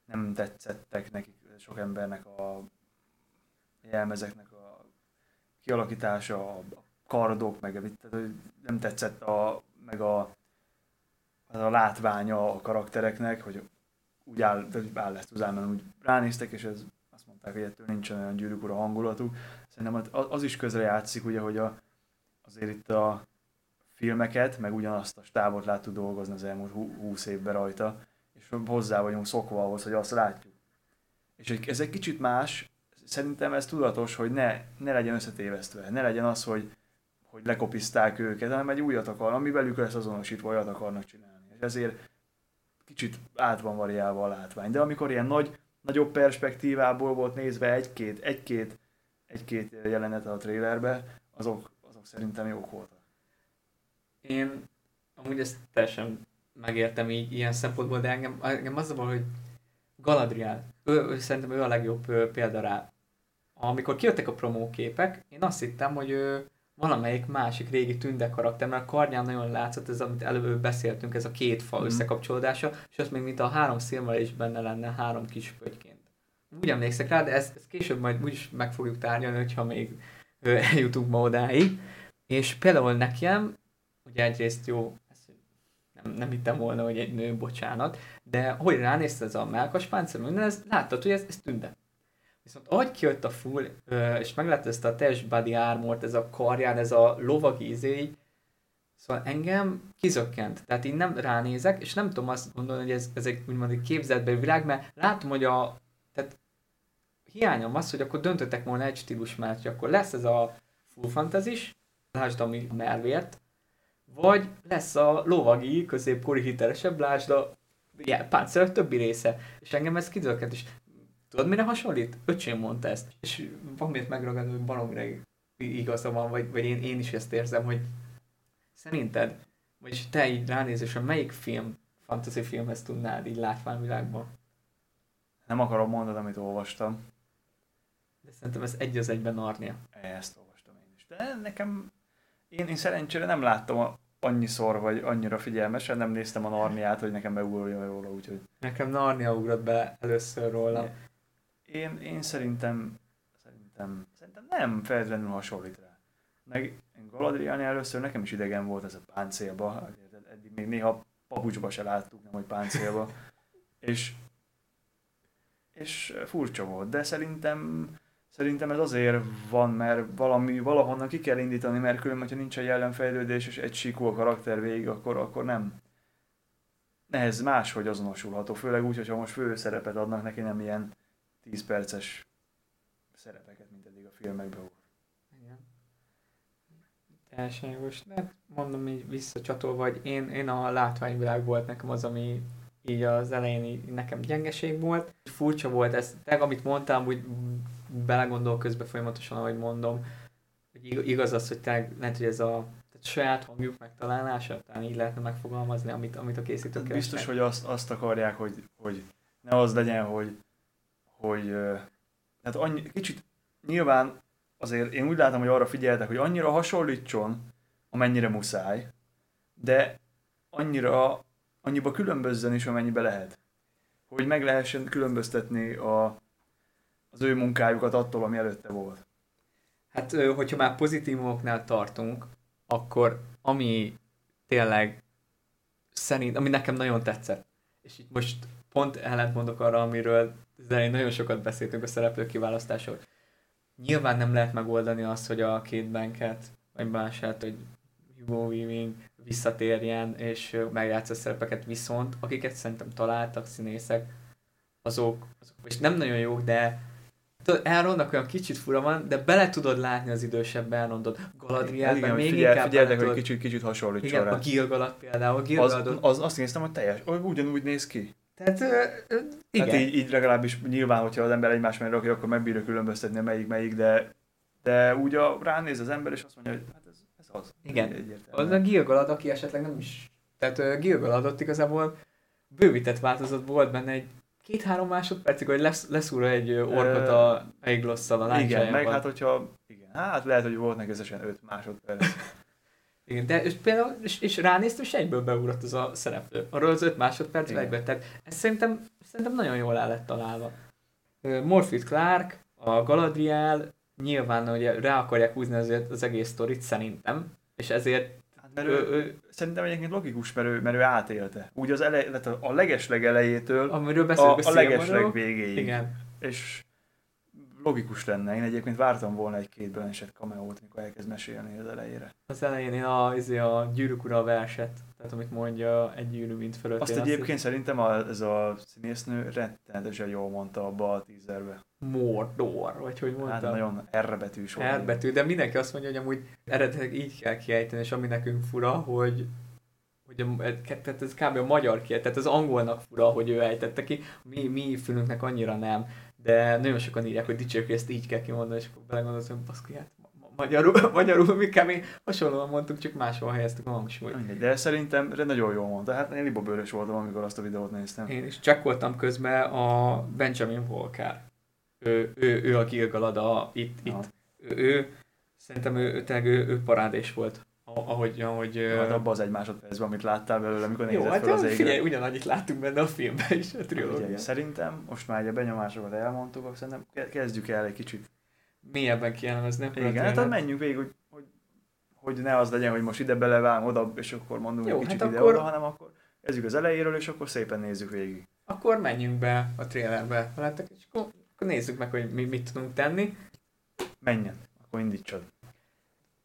nem tetszettek nekik, sok embernek a jelmezeknek a kialakítása, a kardok, meg tehát, nem tetszett a, meg a, az a látványa a karaktereknek, hogy úgy áll, áll lesz az úgy ránéztek, és ez azt mondták, hogy ettől nincsen olyan gyűrűk a hangulatú. Szerintem az is közre játszik, ugye, hogy a, azért itt a filmeket, meg ugyanazt a stábot láttuk dolgozni az elmúlt húsz évben rajta, és hozzá vagyunk szokva ahhoz, hogy azt látjuk. És ez egy kicsit más, szerintem ez tudatos, hogy ne, ne legyen összetévesztve, ne legyen az, hogy, hogy lekopizták őket, hanem egy újat akar, ami velük lesz azonosítva, olyat akarnak csinálni. Ezért kicsit át van variálva a látvány. De amikor ilyen nagy, nagyobb perspektívából volt nézve egy-két, egy-két, egy-két jelenet a trailerbe, azok, azok szerintem jók voltak. Én amúgy ezt teljesen megértem így ilyen szempontból, de engem, engem az a hogy Galadriel, ő, ő, szerintem ő a legjobb ő, példa rá. Amikor kijöttek a promóképek, én azt hittem, hogy ő valamelyik másik régi tünde karakter, mert a karnyán nagyon látszott ez, amit előbb beszéltünk, ez a két fa mm. összekapcsolódása, és az még mint a három szilmar is benne lenne három kis pötyként. Úgy emlékszek rá, de ezt, ezt később majd úgyis meg fogjuk tárgyalni, hogyha még eljutunk ma odáig. És például nekem, ugye egyrészt jó, nem, nem hittem volna, hogy egy nő, bocsánat, de hogy ránézte ez a melkaspáncél, minden, ez, láttad, hogy ez, ez tünde. Viszont ahogy kijött a full, és meglátta ezt a test body armort, ez a karján, ez a lovag ízé, szóval engem kizökkent. Tehát én nem ránézek, és nem tudom azt gondolni, hogy ez, ez egy úgymond egy képzetbeli világ, mert látom, hogy a, tehát hiányom az, hogy akkor döntöttek volna egy stílus mert hogy akkor lesz ez a full fantasy lásd a mervért, vagy lesz a lovagi, középkori hitelesebb, lásd a páncélok többi része. És engem ez kizökkent, és tudod mire hasonlít? Öcsém mondta ezt, és valamit megragadom, hogy baromira igaza van, vagy, vagy én, én is ezt érzem, hogy szerinted, vagyis te így ránézésre, melyik film, fantasy filmhez tudnád így látványvilágban? Nem akarom mondani, amit olvastam. De szerintem ez egy az egyben Narnia. Ezt olvastam én is. De nekem, én, én szerencsére nem láttam annyiszor, vagy annyira figyelmesen, nem néztem a Narniát, hogy nekem beugorjon róla, úgyhogy... Nekem Narnia ugrott be először róla. Én, én szerintem, szerintem, szerintem nem feltétlenül hasonlít rá. Meg én Galadrielni először nekem is idegen volt ez a páncélba, eddig még néha papucsba se láttuk, nem hogy páncélba. és, és furcsa volt, de szerintem Szerintem ez azért van, mert valami, valahonnan ki kell indítani, mert különben, ha nincs egy ellenfejlődés és egy síkú a karakter végig, akkor, akkor nem. Nehez máshogy azonosulható, főleg úgy, hogyha most fő szerepet adnak neki, nem ilyen 10 perces szerepeket, mint eddig a filmekben. Igen. Teljesen jogos. De mondom így visszacsatolva, hogy én, én a látványvilág volt nekem az, ami így az elején így nekem gyengeség volt. Furcsa volt ez, te, amit mondtam, úgy belegondol közben folyamatosan, ahogy mondom, hogy igaz az, hogy te lehet, hogy ez a tehát saját hangjuk megtalálása, talán így lehetne megfogalmazni, amit, amit a készítők Biztos, hogy azt, azt akarják, hogy, hogy ne az legyen, hogy, hogy tehát annyi, kicsit nyilván azért én úgy látom, hogy arra figyeltek, hogy annyira hasonlítson, amennyire muszáj, de annyira, annyiba különbözzen is, amennyibe lehet. Hogy meg lehessen különböztetni a, az ő munkájukat attól, ami előtte volt. Hát, hogyha már pozitívoknál tartunk, akkor ami tényleg szerint, ami nekem nagyon tetszett, és itt most pont ellentmondok arra, amiről de nagyon sokat beszéltünk a szereplők kiválasztásról. Nyilván nem lehet megoldani azt, hogy a két banket, vagy mását, hogy Hugo Weaving visszatérjen, és megjátsza a szerepeket, viszont akiket szerintem találtak színészek, azok, azok és nem nagyon jók, de Elrondnak olyan kicsit fura van, de bele tudod látni az idősebb Elrondot. Galadrielben még figyel, inkább figyeltek, bele hogy kicsit, kicsit hasonlítson Igen, rá. a Gilgalat például. A Az, az, azt néztem, hogy teljes, ugyanúgy néz ki. Tehát, ö, ö, igen. Hát így, így legalábbis nyilván, hogyha az ember egymás mellé rakja, akkor megbírja különböztetni, melyik melyik, de, de úgy a, ránéz az ember, és azt mondja, hogy hát ez, ez az. Igen. Egyértelműen. Az a Gilgalad, aki esetleg nem is... Tehát ö, Gilgaladot igazából bővített változat volt benne egy két-három másodpercig, hogy lesz, leszúr egy orkot a Aiglosszal a Igen, meg hát hogyha, igen, hát lehet, hogy volt neki összesen 5 másodperc. Igen, de és például, és, és ránéztem, és egyből beugrott az a szereplő. Arról az öt másodperc egyből. Tehát ez szerintem, szerintem nagyon jól el lett találva. Ö, Morphy Clark, a Galadriel, nyilván ugye rá akarják húzni azért az egész sztorit szerintem, és ezért Hát, mert ő, ő, ő, szerintem egyébként logikus, mert ő, mert ő átélte. Úgy az elej, a- legesleg elejétől amiről a, a legesleg végéig. Igen. És logikus lenne. Én egyébként vártam volna egy-két Blanchett cameót, mikor elkezd mesélni az elejére. Az elején én a, izé a gyűrűk ura verset, tehát amit mondja egy gyűrű mint fölött. Azt én egyébként szerintem a, ez a színésznő rettenetesen jól mondta abba a így- Mordor, vagy hogy mondta. Hát nagyon R betűs volt. R betű, de mindenki azt mondja, hogy amúgy eredetileg így kell kiejteni, és ami nekünk fura, hogy hogy a, tehát ez kb. a magyar kiejt, tehát az angolnak fura, hogy ő ejtette ki, mi, mi fülünknek annyira nem, de nagyon sokan írják, hogy dicsérjük, hogy ezt így kell kimondani, és akkor belegondoltam, hogy baszki, hát ma- ma- magyarul, magyarul mi kb. hasonlóan mondtuk, csak máshol helyeztük a hangsúlyt. De szerintem nagyon jól mondta. Hát én libabőrös voltam, amikor azt a videót néztem. Én is csekkoltam közben a Benjamin Volker. Ő, ő, ő a Gilgalada itt, itt. Ő, ő, szerintem ő, ő, ő, ő parádés volt. Ah- Ahogy, ahogy Hát abban az egy másodpercben, amit láttál belőle, amikor Jó, nézett hát fel az jó, égre. figyelj, ugyanannyit láttunk benne a filmben is, a Ugye, trilógián. szerintem most már egy a benyomásokat elmondtuk, akkor szerintem ke- kezdjük el egy kicsit. Mélyebben kielemezni. Igen, hát tényleg. menjünk végig, hogy, hogy, hogy ne az legyen, hogy most ide belevágunk oda, és akkor mondunk Jó, egy kicsit hát ide akkor- oda, hanem akkor kezdjük az elejéről, és akkor szépen nézzük végig. Akkor menjünk be a trailerbe. Veletek, és akkor, akkor nézzük meg, hogy mi mit tudunk tenni. Menjen, akkor indítsad.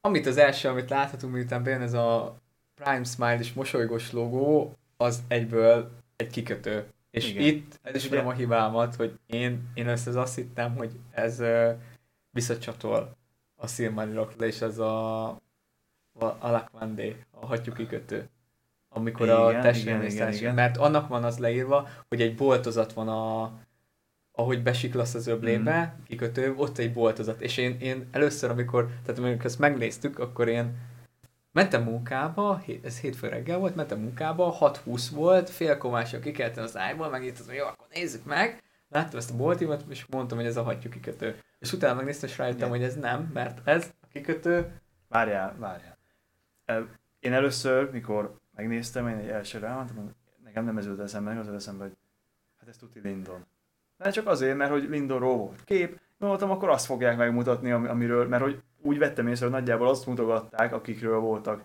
Amit az első, amit láthatunk, miután bejön ez a Prime Smile és mosolygós logó, az egyből egy kikötő. És Igen. Itt elismerem a hibámat, hogy én, én össze azt hittem, hogy ez uh, visszacsatol a Silmarilokra, és ez a, a Alakvandé, a hattyú kikötő. Amikor Igen, a igen. Mert annak van az leírva, hogy egy boltozat van a ahogy besiklasz az öblébe, Mhm. kikötő, ott egy boltozat. És én, én először, amikor, tehát amikor ezt megnéztük, akkor én mentem munkába, ez hétfő reggel volt, mentem munkába, 6-20 volt, fél komással kikeltem az ágyból, megírtam, hogy jó, akkor nézzük meg. Láttam ezt a boltívat, és mondtam, hogy ez a hattyú kikötő. És utána megnéztem, és rájöttem, hogy ez nem, mert ez a kikötő, Várjál, várjál. Én először, mikor megnéztem, én egy elsőre elmondtam, hogy nekem nem ez jutott eszembe, az eszembe, hogy hát ez tuti Lindon. De csak azért, mert hogy Lindonról volt kép, gondoltam, akkor azt fogják megmutatni, ami- amiről, mert hogy úgy vettem észre, hogy nagyjából azt mutogatták, akikről voltak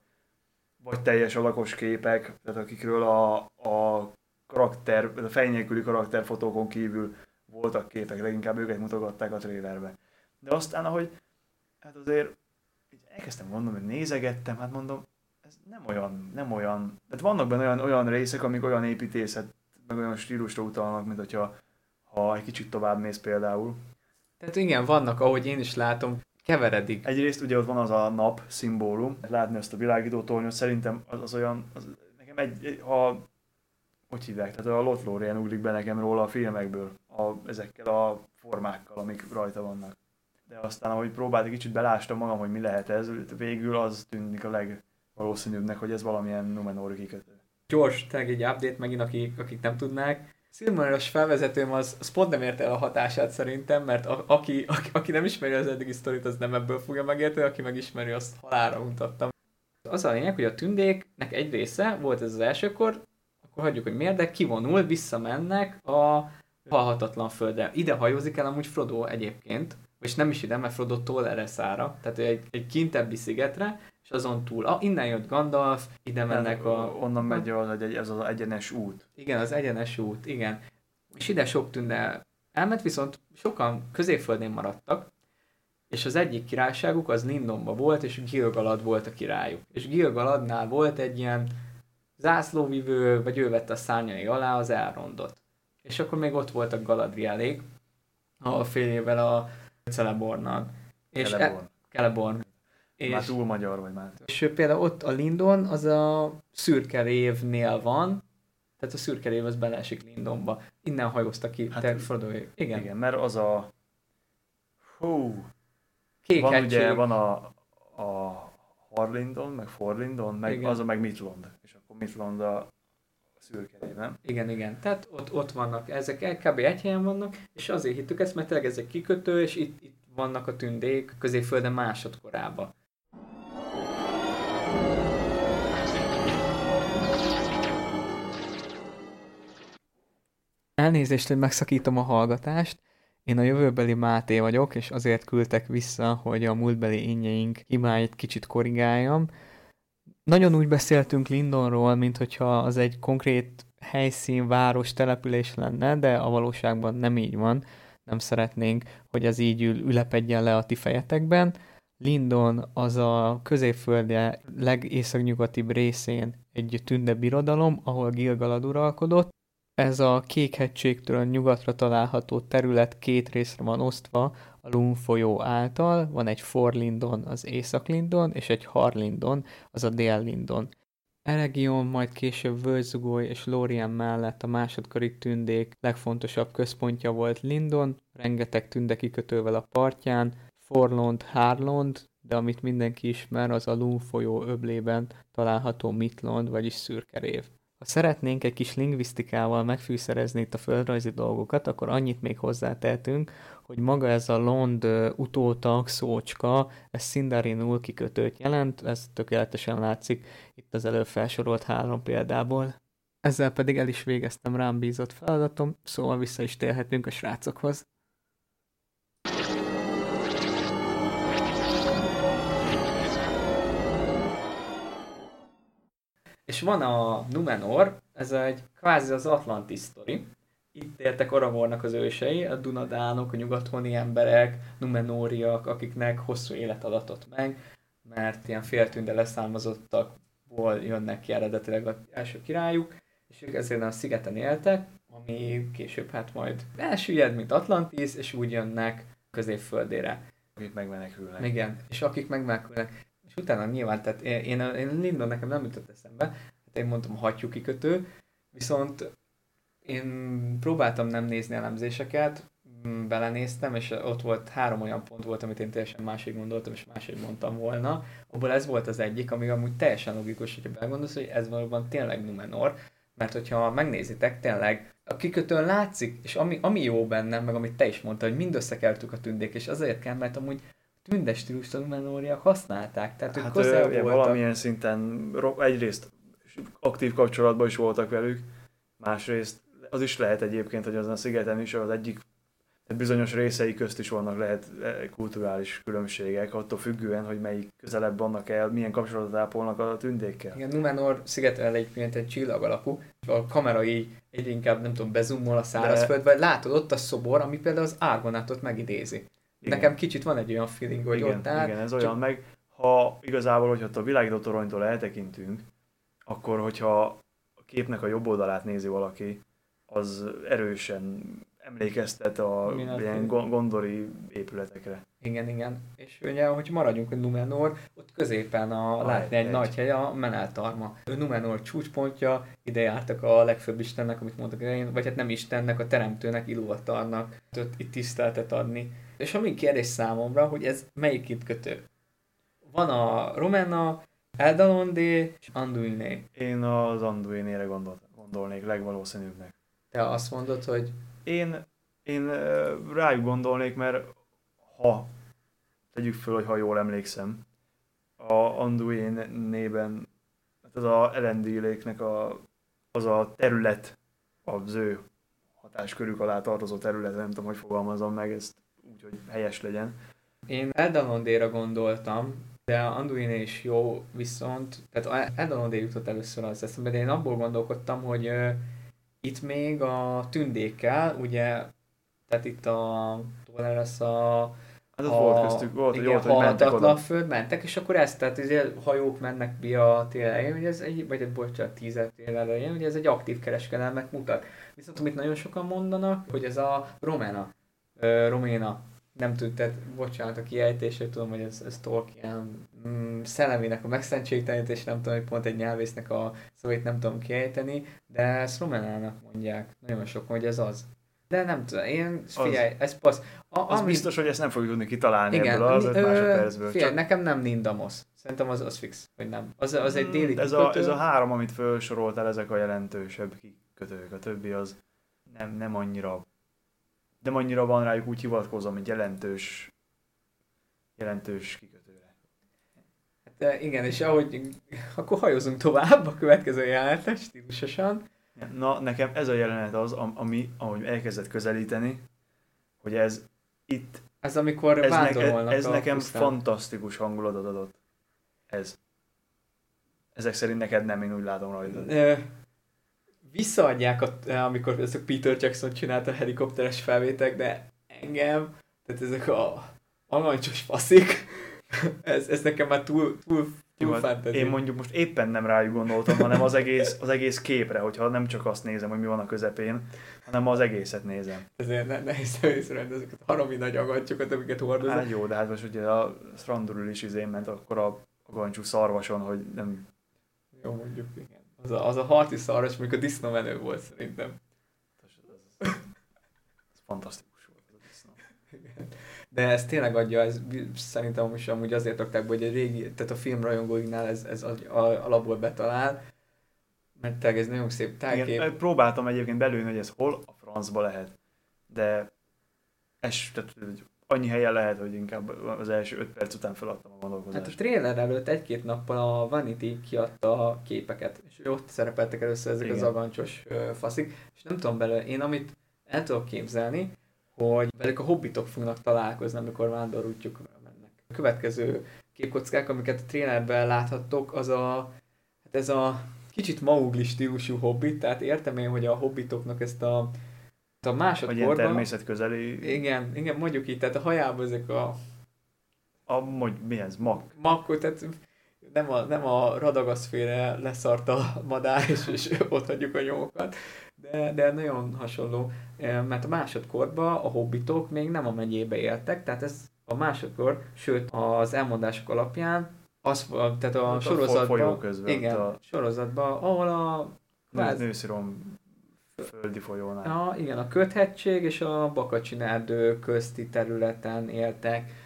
vagy teljes alakos képek, tehát akikről a, a karakter, a fej karakterfotókon kívül voltak képek, leginkább őket mutogatták a trailerbe. De aztán, ahogy hát azért így elkezdtem gondolni, hogy nézegettem, hát mondom, ez nem olyan, nem olyan, tehát vannak benne olyan, olyan részek, amik olyan építészet, meg olyan stílusra utalnak, mint hogyha ha egy kicsit tovább mész például. tehát igen, vannak, ahogy én is látom, keveredik. Egyrészt ugye ott van az a nap szimbólum, látni ezt a világító tornyot, szerintem az, az olyan, az, nekem egy, egy ha, hogy hívják, tehát a Lotlórien ugrik be nekem róla a filmekből, a, ezekkel a formákkal, amik rajta vannak. De aztán, ahogy próbáltam, kicsit belástam magam, hogy mi lehet ez, végül az tűnik a legvalószínűbbnek, hogy ez valamilyen Numenóri kikötő. gyors, tényleg egy update megint, akik, akik nem tudnák. Silmarillos felvezetőm az, az pont nem ért el a hatását szerintem, mert a, aki, aki, aki, nem ismeri az eddigi sztorit, az nem ebből fogja megérteni, aki megismeri, azt halára mutattam. Az a lényeg, hogy a tündéknek egy része, volt ez az elsőkor, akkor hagyjuk, hogy miért, de kivonul, visszamennek a halhatatlan földre. Ide hajózik el amúgy Frodo egyébként, és nem is ide, mert Frodo tól Ereszára, tehát egy, egy kintebbi szigetre, és azon túl, ah, innen jött Gandalf, ide mennek a... Onnan megy az, egy, ez az egyenes út. Igen, az egyenes út, igen. És ide sok tünde elment, viszont sokan középföldén maradtak, és az egyik királyságuk az Lindonba volt, és Gilgalad volt a királyuk. És Gilgaladnál volt egy ilyen zászlóvivő, vagy ő vette a szárnyai alá az Elrondot. És akkor még ott voltak Galadrielék, a fél évvel a Celebornnal. És Celeborn. E, Celeborn. És, már túl magyar vagy már. És például ott a Lindon, az a szürke révnél van, tehát a szürke rév az beleesik Lindonba. Innen hajóztak ki hát, te. Igen. igen, mert az a... Hú, Kék van hegység. ugye, van a, a Harlindon, meg Forlindon, meg Igen. az a meg Midlond. És akkor Midlond a szürke rév, nem? Igen, igen. Tehát ott, ott vannak, ezek kb. egy helyen vannak, és azért hittük ezt, mert tényleg ez egy kikötő, és itt, itt vannak a tündék középföldön másodkorában. Elnézést, hogy megszakítom a hallgatást. Én a jövőbeli Máté vagyok, és azért küldtek vissza, hogy a múltbeli innyeink hibáit kicsit korrigáljam. Nagyon úgy beszéltünk Lindonról, mint hogyha az egy konkrét helyszín, város, település lenne, de a valóságban nem így van. Nem szeretnénk, hogy ez így ül, ülepedjen le a ti fejetekben. Lindon az a középfölde legészaknyugatibb részén egy tünde birodalom, ahol Gilgalad uralkodott. Ez a Kékhegységtől nyugatra található terület két részre van osztva a Lun folyó által. Van egy Forlindon, az Észak-Lindon, és egy Harlindon, az a Dél-Lindon. Eregion, majd később Völgyzugoly és Lórien mellett a másodkori tündék legfontosabb központja volt Lindon, rengeteg tünde kikötővel a partján, Forlond, Harlond, de amit mindenki ismer, az a Lun folyó öblében található Mitlond, vagyis Szürkerév. Ha szeretnénk egy kis lingvisztikával megfűszerezni itt a földrajzi dolgokat, akkor annyit még hozzátehetünk, hogy maga ez a Lond utótag szócska, ez Sindarinul kikötőt jelent, ez tökéletesen látszik itt az előbb felsorolt három példából. Ezzel pedig el is végeztem rám bízott feladatom, szóval vissza is térhetünk a srácokhoz. És van a Numenor, ez egy kvázi az Atlantis sztori. Itt éltek Aragornak az ősei, a Dunadánok, a nyugathoni emberek, Numenóriak, akiknek hosszú élet adatott meg, mert ilyen féltünde leszármazottakból jönnek ki eredetileg az első királyuk, és ők ezért a szigeten éltek, ami később hát majd elsüllyed, mint Atlantis, és úgy jönnek középföldére. Akik megmenekülnek. Igen, és akik megmenekülnek. És utána nyilván, tehát én, én, Lindon nekem nem jutott eszembe, hát én mondtam a hattyú kikötő, viszont én próbáltam nem nézni elemzéseket, m, belenéztem, és ott volt három olyan pont volt, amit én teljesen másik gondoltam, és másik mondtam volna. Abból ez volt az egyik, ami amúgy teljesen logikus, hogyha belegondolsz, hogy ez valóban tényleg Numenor, mert hogyha megnézitek, tényleg a kikötőn látszik, és ami, ami jó benne, meg amit te is mondtad, hogy mind összekeltük a tündék, és azért kell, mert amúgy tündes stílust a Numenóriak használták, tehát ők Hát közel voltak. valamilyen szinten egyrészt aktív kapcsolatban is voltak velük, másrészt az is lehet egyébként, hogy azon a szigeten is az egyik tehát bizonyos részei közt is vannak lehet eh, kulturális különbségek, attól függően, hogy melyik közelebb vannak el, milyen kapcsolatot ápolnak a tündékkel. Igen, Numenor szigetel egyébként egy csillag alakú, és a kamera így egyre inkább, nem tudom, bezumol a szárazföldbe, vagy látod ott a szobor, ami például az Argonatot megidézi. Igen. Nekem kicsit van egy olyan feeling, hogy igen, ott áll. igen, ez olyan, meg ha igazából, hogyha a világító toronytól eltekintünk, akkor hogyha a képnek a jobb oldalát nézi valaki, az erősen emlékeztet a Mindenféle. ilyen go- gondori épületekre. Igen, igen. És ugye, hogy maradjunk a Numenor, ott középen a, A látni egy hegy. nagy hely, a Meneltarma. A Numenor csúcspontja, ide jártak a legfőbb istennek, amit mondtak én, vagy hát nem istennek, a teremtőnek, Ilúvatarnak, ott itt tiszteltet adni. És ami kérdés számomra, hogy ez melyik itt kötő? Van a Romena, Eldalondé és Anduiné. Én az Anduinére gondol, gondolnék legvalószínűbbnek. Te azt mondod, hogy Én, én rájuk gondolnék, mert ha, tegyük föl, hogy ha jól emlékszem, a Anduin nében, hát az a Elendilléknek a, az a terület, az ő hatáskörük alá tartozó terület, nem tudom, hogy fogalmazom meg ezt úgy, hogy helyes legyen. Én Eldalondéra gondoltam, de Anduin is jó, viszont, tehát Eldalondé jutott először az eszembe, de én abból gondolkodtam, hogy itt még a tündékkel, ugye, tehát itt a, lesz a Hát ott volt köztük, volt, igen, hogy volt, hogy mentek oda. föld, mentek, és akkor ezt, tehát ugye hajók mennek ki a tél elején, hogy ez egy, vagy egy bocsánat, tízer tél elején, hogy ez egy aktív kereskedelmet mutat. Viszont amit nagyon sokan mondanak, hogy ez a Romena, ö, Roména, nem tud, tehát bocsánat a kiejtését, tudom, hogy ez, ez Tolkien mm, szellemének a megszentségtelenítés, nem tudom, hogy pont egy nyelvésznek a szavait nem tudom kiejteni, de ezt Romenának mondják, nagyon sok, hogy ez az. De nem tudom, én, figyelj, ez passz. A, Az ami- biztos, hogy ezt nem fogjuk tudni kitalálni igen, ebből az mi- 5 ö, másodpercből. Figyelj, Csak- nekem nem Nindamosz. Szerintem az, az fix, hogy nem. Az, az egy déli Mm, ez a, kikötő. ez a három, amit felsoroltál, ezek a jelentősebb kikötők. A többi az nem, nem annyira nem annyira van rájuk úgy hivatkozom, mint jelentős jelentős kikötőre. Hát, igen, és ahogy, akkor hajózunk tovább a következő jelenetre, stílusosan. Na, nekem ez a jelenet az, am- ami, ahogy elkezdett közelíteni, hogy ez itt, Ez amikor ez, ne, vándorolnak ez nekem pusztán. fantasztikus hangulatot adott. Ez. Ezek szerint neked nem, én úgy látom rajta. Visszaadják, a, amikor ez a Peter Jackson csinálta a helikopteres felvétek, de engem, tehát ezek a aranycsos faszik, ez, ez nekem már túl, túl, Jó, túl hát fantasy. Én mondjuk most éppen nem rájuk gondoltam, hanem az egész, az egész képre, hogyha nem csak azt nézem, hogy mi van a közepén, hanem az egészet nézem. Ezért ne, nehéz észrevenni ezeket a haromi nagy agacsokat, amiket hordoznak. Hát jó, de hát most ugye a Strandurul is izén ment akkor a, a gancsú szarvason, hogy nem... Jó, mondjuk, igen. Az a, az a harci szarvas, mondjuk a disznómenő volt szerintem. Ez, ez, ez fantasztikus volt ez a disznó. De ez tényleg adja, ez szerintem is amúgy azért rakták hogy egy régi, tehát a film rajongóignál ez, ez a- a- alapból betalál, mert tényleg ez nagyon szép tájkép. Igen, próbáltam egyébként belőni, hogy ez hol a francba lehet, de ez, tehát, annyi helyen lehet, hogy inkább az első öt perc után feladtam a Hát a gondolkozást. trailer előtt egy-két nappal a Vanity kiadta a képeket, és ott szerepeltek először ezek Igen. az agancsos faszik, és nem tudom belőle, én amit el tudok képzelni, hogy velük a hobbitok fognak találkozni, amikor vándorútjukra mennek. A következő képkockák, amiket a trailerben láthattok, az a, hát ez a kicsit Maugli stílusú hobbit, tehát értem én, hogy a hobbitoknak ezt a, a Vagy másodkorban... természetközeli, Igen, igen, mondjuk így, tehát a hajában ezek a a, hogy mi ez, mag. makkot, tehát nem a, nem a radagaszféle leszart a madár, és, és ott hagyjuk a nyomokat, de, de nagyon hasonló, Eh, mert a másodkorban a hobbitok még nem a megyébe éltek, tehát ez a másodkor, sőt az elmondások alapján, az, tehát a a sorozatban, közben, igen, a- sorozatban, ahol a Nő, Váz- nőszirom földi folyónál. Ja, igen, a köthegység és a Bakacsin erdő közti területen éltek,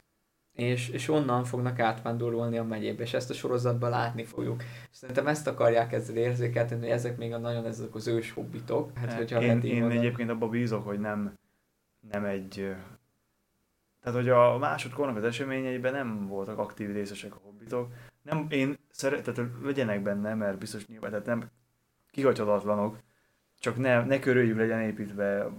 és, és onnan fognak átvándorolni a megyébe, és ezt a sorozatban látni fogjuk. És szerintem ezt akarják ezzel érzékeltetni, hogy ezek még a nagyon ezek az ős hobbitok. Hát, hogyha én, én mondani. egyébként abban bízok, hogy nem, nem egy... Tehát, hogy a másodkornak az eseményeiben nem voltak aktív részesek a hobbitok. Nem, én szeretem, legyenek benne, mert biztos nyilván, tehát nem kihagyhatatlanok, csak ne, ne körüljük legyen építve a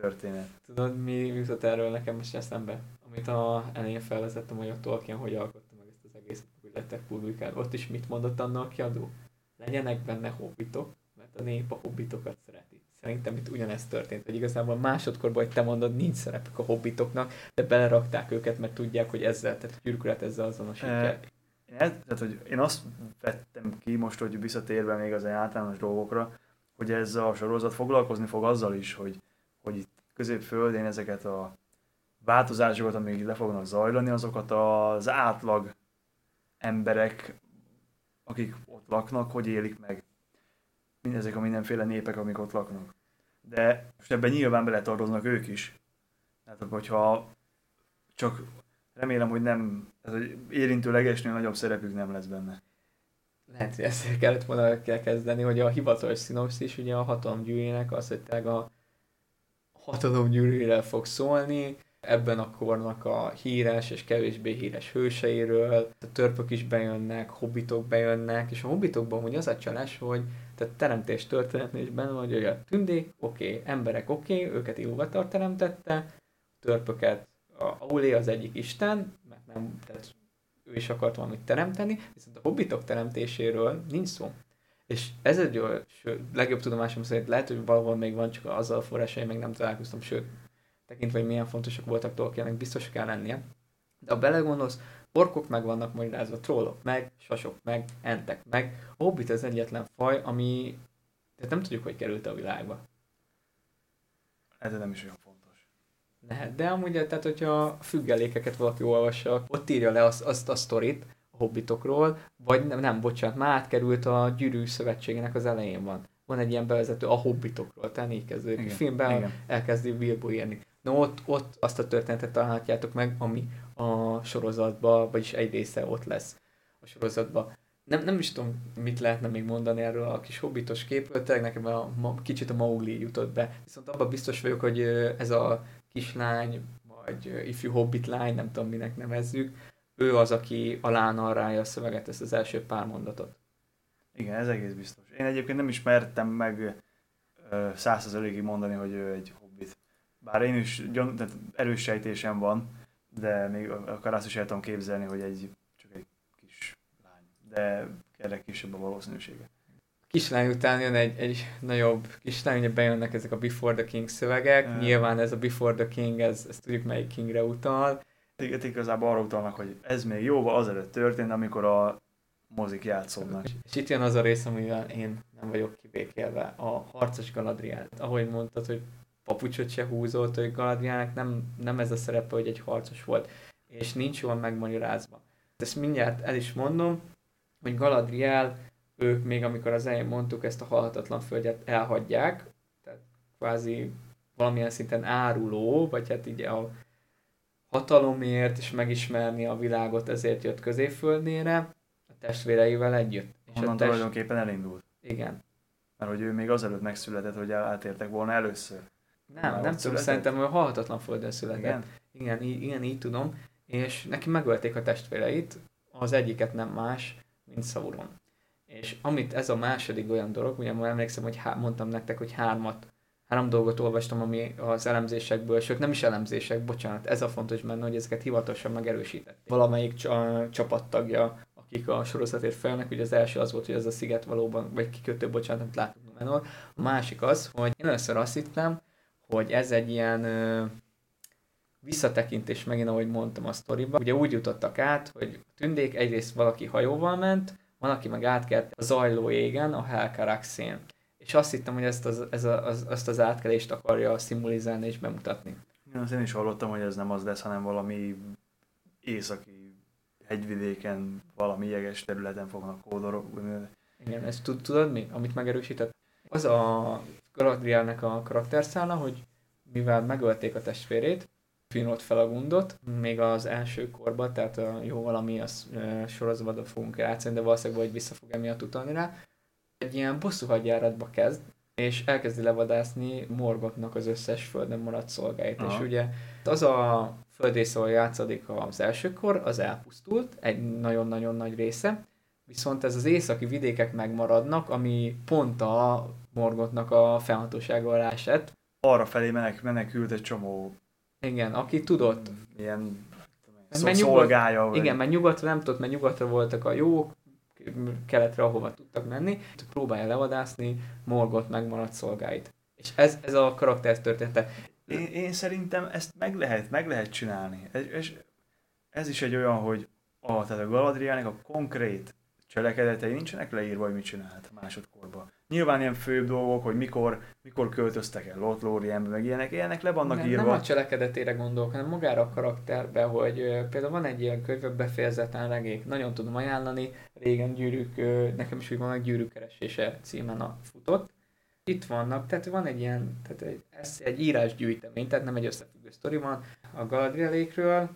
történet. Tudod, mi jutott erről nekem most eszembe? Amit a elején felvezettem, hogy a Tolkien hogy alkotta meg ezt az egészet, hogy lettek publikálva. Ott is mit mondott annak a kiadó? Legyenek benne hobbitok, mert a nép a hobbitokat szereti. Szerintem itt ugyanezt történt, hogy igazából másodkorban, hogy te mondod, nincs szerepük a hobbitoknak, de belerakták őket, mert tudják, hogy ezzel, tehát a gyűrűket ezzel azonosítják. Ez, tehát, hogy én azt vettem ki most, hogy visszatérve még az általános dolgokra, hogy ez a sorozat foglalkozni fog azzal is, hogy, hogy itt középföldén ezeket a változásokat, amik le fognak zajlani, azokat az átlag emberek, akik ott laknak, hogy élik meg. Mindezek a mindenféle népek, amik ott laknak. De most ebben nyilván beletartoznak ők is. Tehát, hogyha csak remélem, hogy nem, tehát, hogy érintőlegesnél nagyobb szerepük nem lesz benne. Lehet, hogy ezt kellett volna kell kezdeni, hogy a hivatalos szinopszis ugye a hatalomgyűrűjének az, hogy a hatalomgyűrűre fog szólni, ebben a kornak a híres és kevésbé híres hőseiről, a törpök is bejönnek, hobbitok bejönnek, és a hobbitokban hogy az a csalás, hogy tehát teremtés történetnél is benne van, hogy a tündék, oké, okay, emberek oké, okay, őket Ilúvatar teremtette, törpöket, Aulé az egyik isten, mert nem, tehát ő is akart valamit teremteni, viszont a hobbitok teremtéséről nincs szó. És ez egy olyan, sőt, legjobb tudomásom szerint lehet, hogy valahol még van, csak azzal a forrásai még nem találkoztam, sőt, tekintve, hogy milyen fontosak voltak Tolkiennek, biztos kell lennie. De ha belegondolsz, orkok meg vannak magyarázva, trollok meg, sasok meg, entek meg. A hobbit az egyetlen faj, ami tehát nem tudjuk, hogy került a világba. Ez nem is olyan. Lehet, de amúgy, tehát hogyha a függelékeket valaki olvassa, ott írja le azt, azt a sztorit a hobbitokról, vagy nem, nem, bocsánat, már átkerült a gyűrű szövetségének az elején van. Van egy ilyen bevezető a hobbitokról, tehát így kezdődik. Igen, A filmben igen. elkezdi Bilbo írni. Na ott, ott azt a történetet találhatjátok meg, ami a sorozatban, vagyis egy része ott lesz a sorozatban. Nem, nem is tudom, mit lehetne még mondani erről a kis hobbitos képről, tényleg nekem a, ma, kicsit a Mowgli jutott be. Viszont abban biztos vagyok, hogy ez a kislány, vagy ifjú hobbit lány, nem tudom minek nevezzük, ő az, aki alá narrálja a szöveget, ezt az első pár mondatot. Igen, ez egész biztos. Én egyébként nem ismertem meg százszerzelékig mondani, hogy ő egy hobbit. Bár én is gyan, tehát erős sejtésem van, de még akár azt is el tudom képzelni, hogy egy csak egy kis lány. De erre kisebb a valószínűsége. Kislány után jön egy, egy nagyobb kislány, ugye bejönnek ezek a Before the King szövegek, Ja. nyilván ez a Before the King, ez, ez tudjuk melyik Kingre utal, Itt igazából arra utalnak, hogy ez még jóval azelőtt történt, amikor a mozik játszódnak. És itt jön az a rész, amivel én nem vagyok kibékélve, a harcos Galadriel. Ahogy mondtad, hogy papucsot se húzott, hogy Galadrielnek nem, nem ez a szerepe, hogy egy harcos volt, és nincs jól megmagyarázva. Ezt mindjárt el is mondom, hogy Galadriel, ők még amikor az elején mondtuk, ezt a halhatatlan földet elhagyják, tehát kvázi valamilyen szinten áruló, vagy hát így a hatalomért és megismerni a világot, ezért jött középföldnére, a testvéreivel együtt. És Onnan a test... tulajdonképpen elindult. Igen. Mert hogy ő még azelőtt megszületett, hogy átértek volna először. Nem, Már nem tudom, szerintem ő halhatatlan földön született. Igen? Igen, így, igen, így tudom. És neki megölték a testvéreit, az egyiket nem más, mint Sauron. És amit ez a második olyan dolog, ugye már emlékszem, hogy há- mondtam nektek, hogy hármat, három dolgot olvastam, ami az elemzésekből, sőt nem is elemzések, bocsánat, ez a fontos benne, hogy ezeket hivatalosan megerősítették. Valamelyik csa- csapattagja, akik a sorozatért felnek, ugye az első az volt, hogy ez a sziget valóban, vagy kikötő, bocsánat, amit látunk Numenor. A másik az, hogy én először azt hittem, hogy ez egy ilyen ö, visszatekintés megint, ahogy mondtam a sztoriba. Ugye úgy jutottak át, hogy a tündék egyrészt valaki hajóval ment, van, aki meg átkelt a zajló égen, a Helcaraxén. És azt hittem, hogy ezt az, ez a, az, azt az átkelést akarja szimbolizálni és bemutatni. Igen, azt én is hallottam, hogy ez nem az lesz, hanem valami északi hegyvidéken, valami jeges területen fognak kódolni. Igen, ezt tud, tudod mi, amit megerősített? Az a Galadrielnek a karakterszála, hogy mivel megölték a testvérét, Finott fel a gundot, még az első korban, tehát jó valami az sorozatban fogunk játszani, de valószínűleg vagy vissza fog emiatt utalni rá. Egy ilyen bosszú hadjáratba kezd, és elkezdi levadászni Morgotnak az összes földön maradt szolgáit. Aha. És ugye az a földrész, ahol játszódik az elsőkor, az elpusztult, egy nagyon-nagyon nagy része, viszont ez az északi vidékek megmaradnak, ami pont a Morgotnak a felhatósága alá esett. Arra felé menek, menekült egy csomó Igen, aki tudott. ilyen Mert szó, nyugodt- szolgája. Vagy... Igen, mert nyugatra nem tudott, mert nyugatra voltak a jók, keletre, ahova tudtak menni, próbálja levadászni Morgot megmaradt szolgáit. És ez, ez a karakter története. Én, én szerintem ezt meg lehet, meg lehet csinálni. Ez, és ez is egy olyan, hogy a, tehát a Galadrielnek a konkrét cselekedetei nincsenek leírva, hogy mit csinált másodkorban. Nyilván ilyen főbb dolgok, hogy mikor, mikor költöztek el Lothlórienbe, meg ilyenek, ilyenek le vannak nem, írva. nem a cselekedetére gondolok, hanem magára a karakterbe, hogy ö, például van egy ilyen könyv, befejezetlen regény, nagyon tudom ajánlani, régen gyűrűk, ö, nekem is úgy van, meg gyűrűkeresése címen a futott. Itt vannak, tehát van egy ilyen, tehát egy, ez egy írásgyűjtemény, tehát nem egy összefüggő sztori van a Galadrielékről,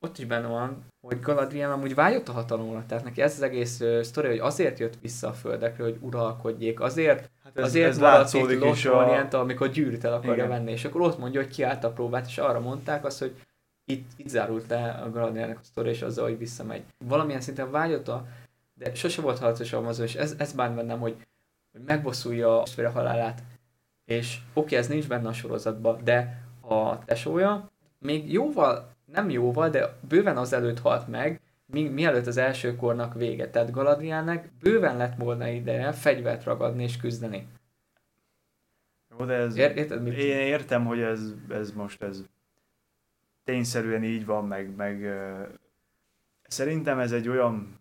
ott is benne van, hogy Galadriel amúgy vágyott a hatalomra, tehát neki ez az egész ö, sztori, hogy azért jött vissza a földekre, hogy uralkodjék, azért Hát ez, azért ez látszódik is a... amikor gyűrűt el akarja Igen. venni, és akkor ott mondja, hogy kiállt a próbát, és arra mondták azt, hogy itt, itt zárult le a Galadrielnek a sztori, és azzal, hogy visszamegy. Valamilyen szinten vágyott a, de sose volt harcos Amazon, és ez, ez bánt bennem, hogy, hogy megbosszulja a testvére halálát. És oké, ez nincs benne a sorozatban, de a tesója még jóval, nem jóval, de bőven azelőtt halt meg, mi, mielőtt az első kornak vége. Tehát Galadrielnek bőven lett volna ideje fegyvert ragadni és küzdeni. Jó, de ez, Ér- érted, mit- én értem, hogy ez, ez most ez tényszerűen így van, meg, meg ö, szerintem ez egy olyan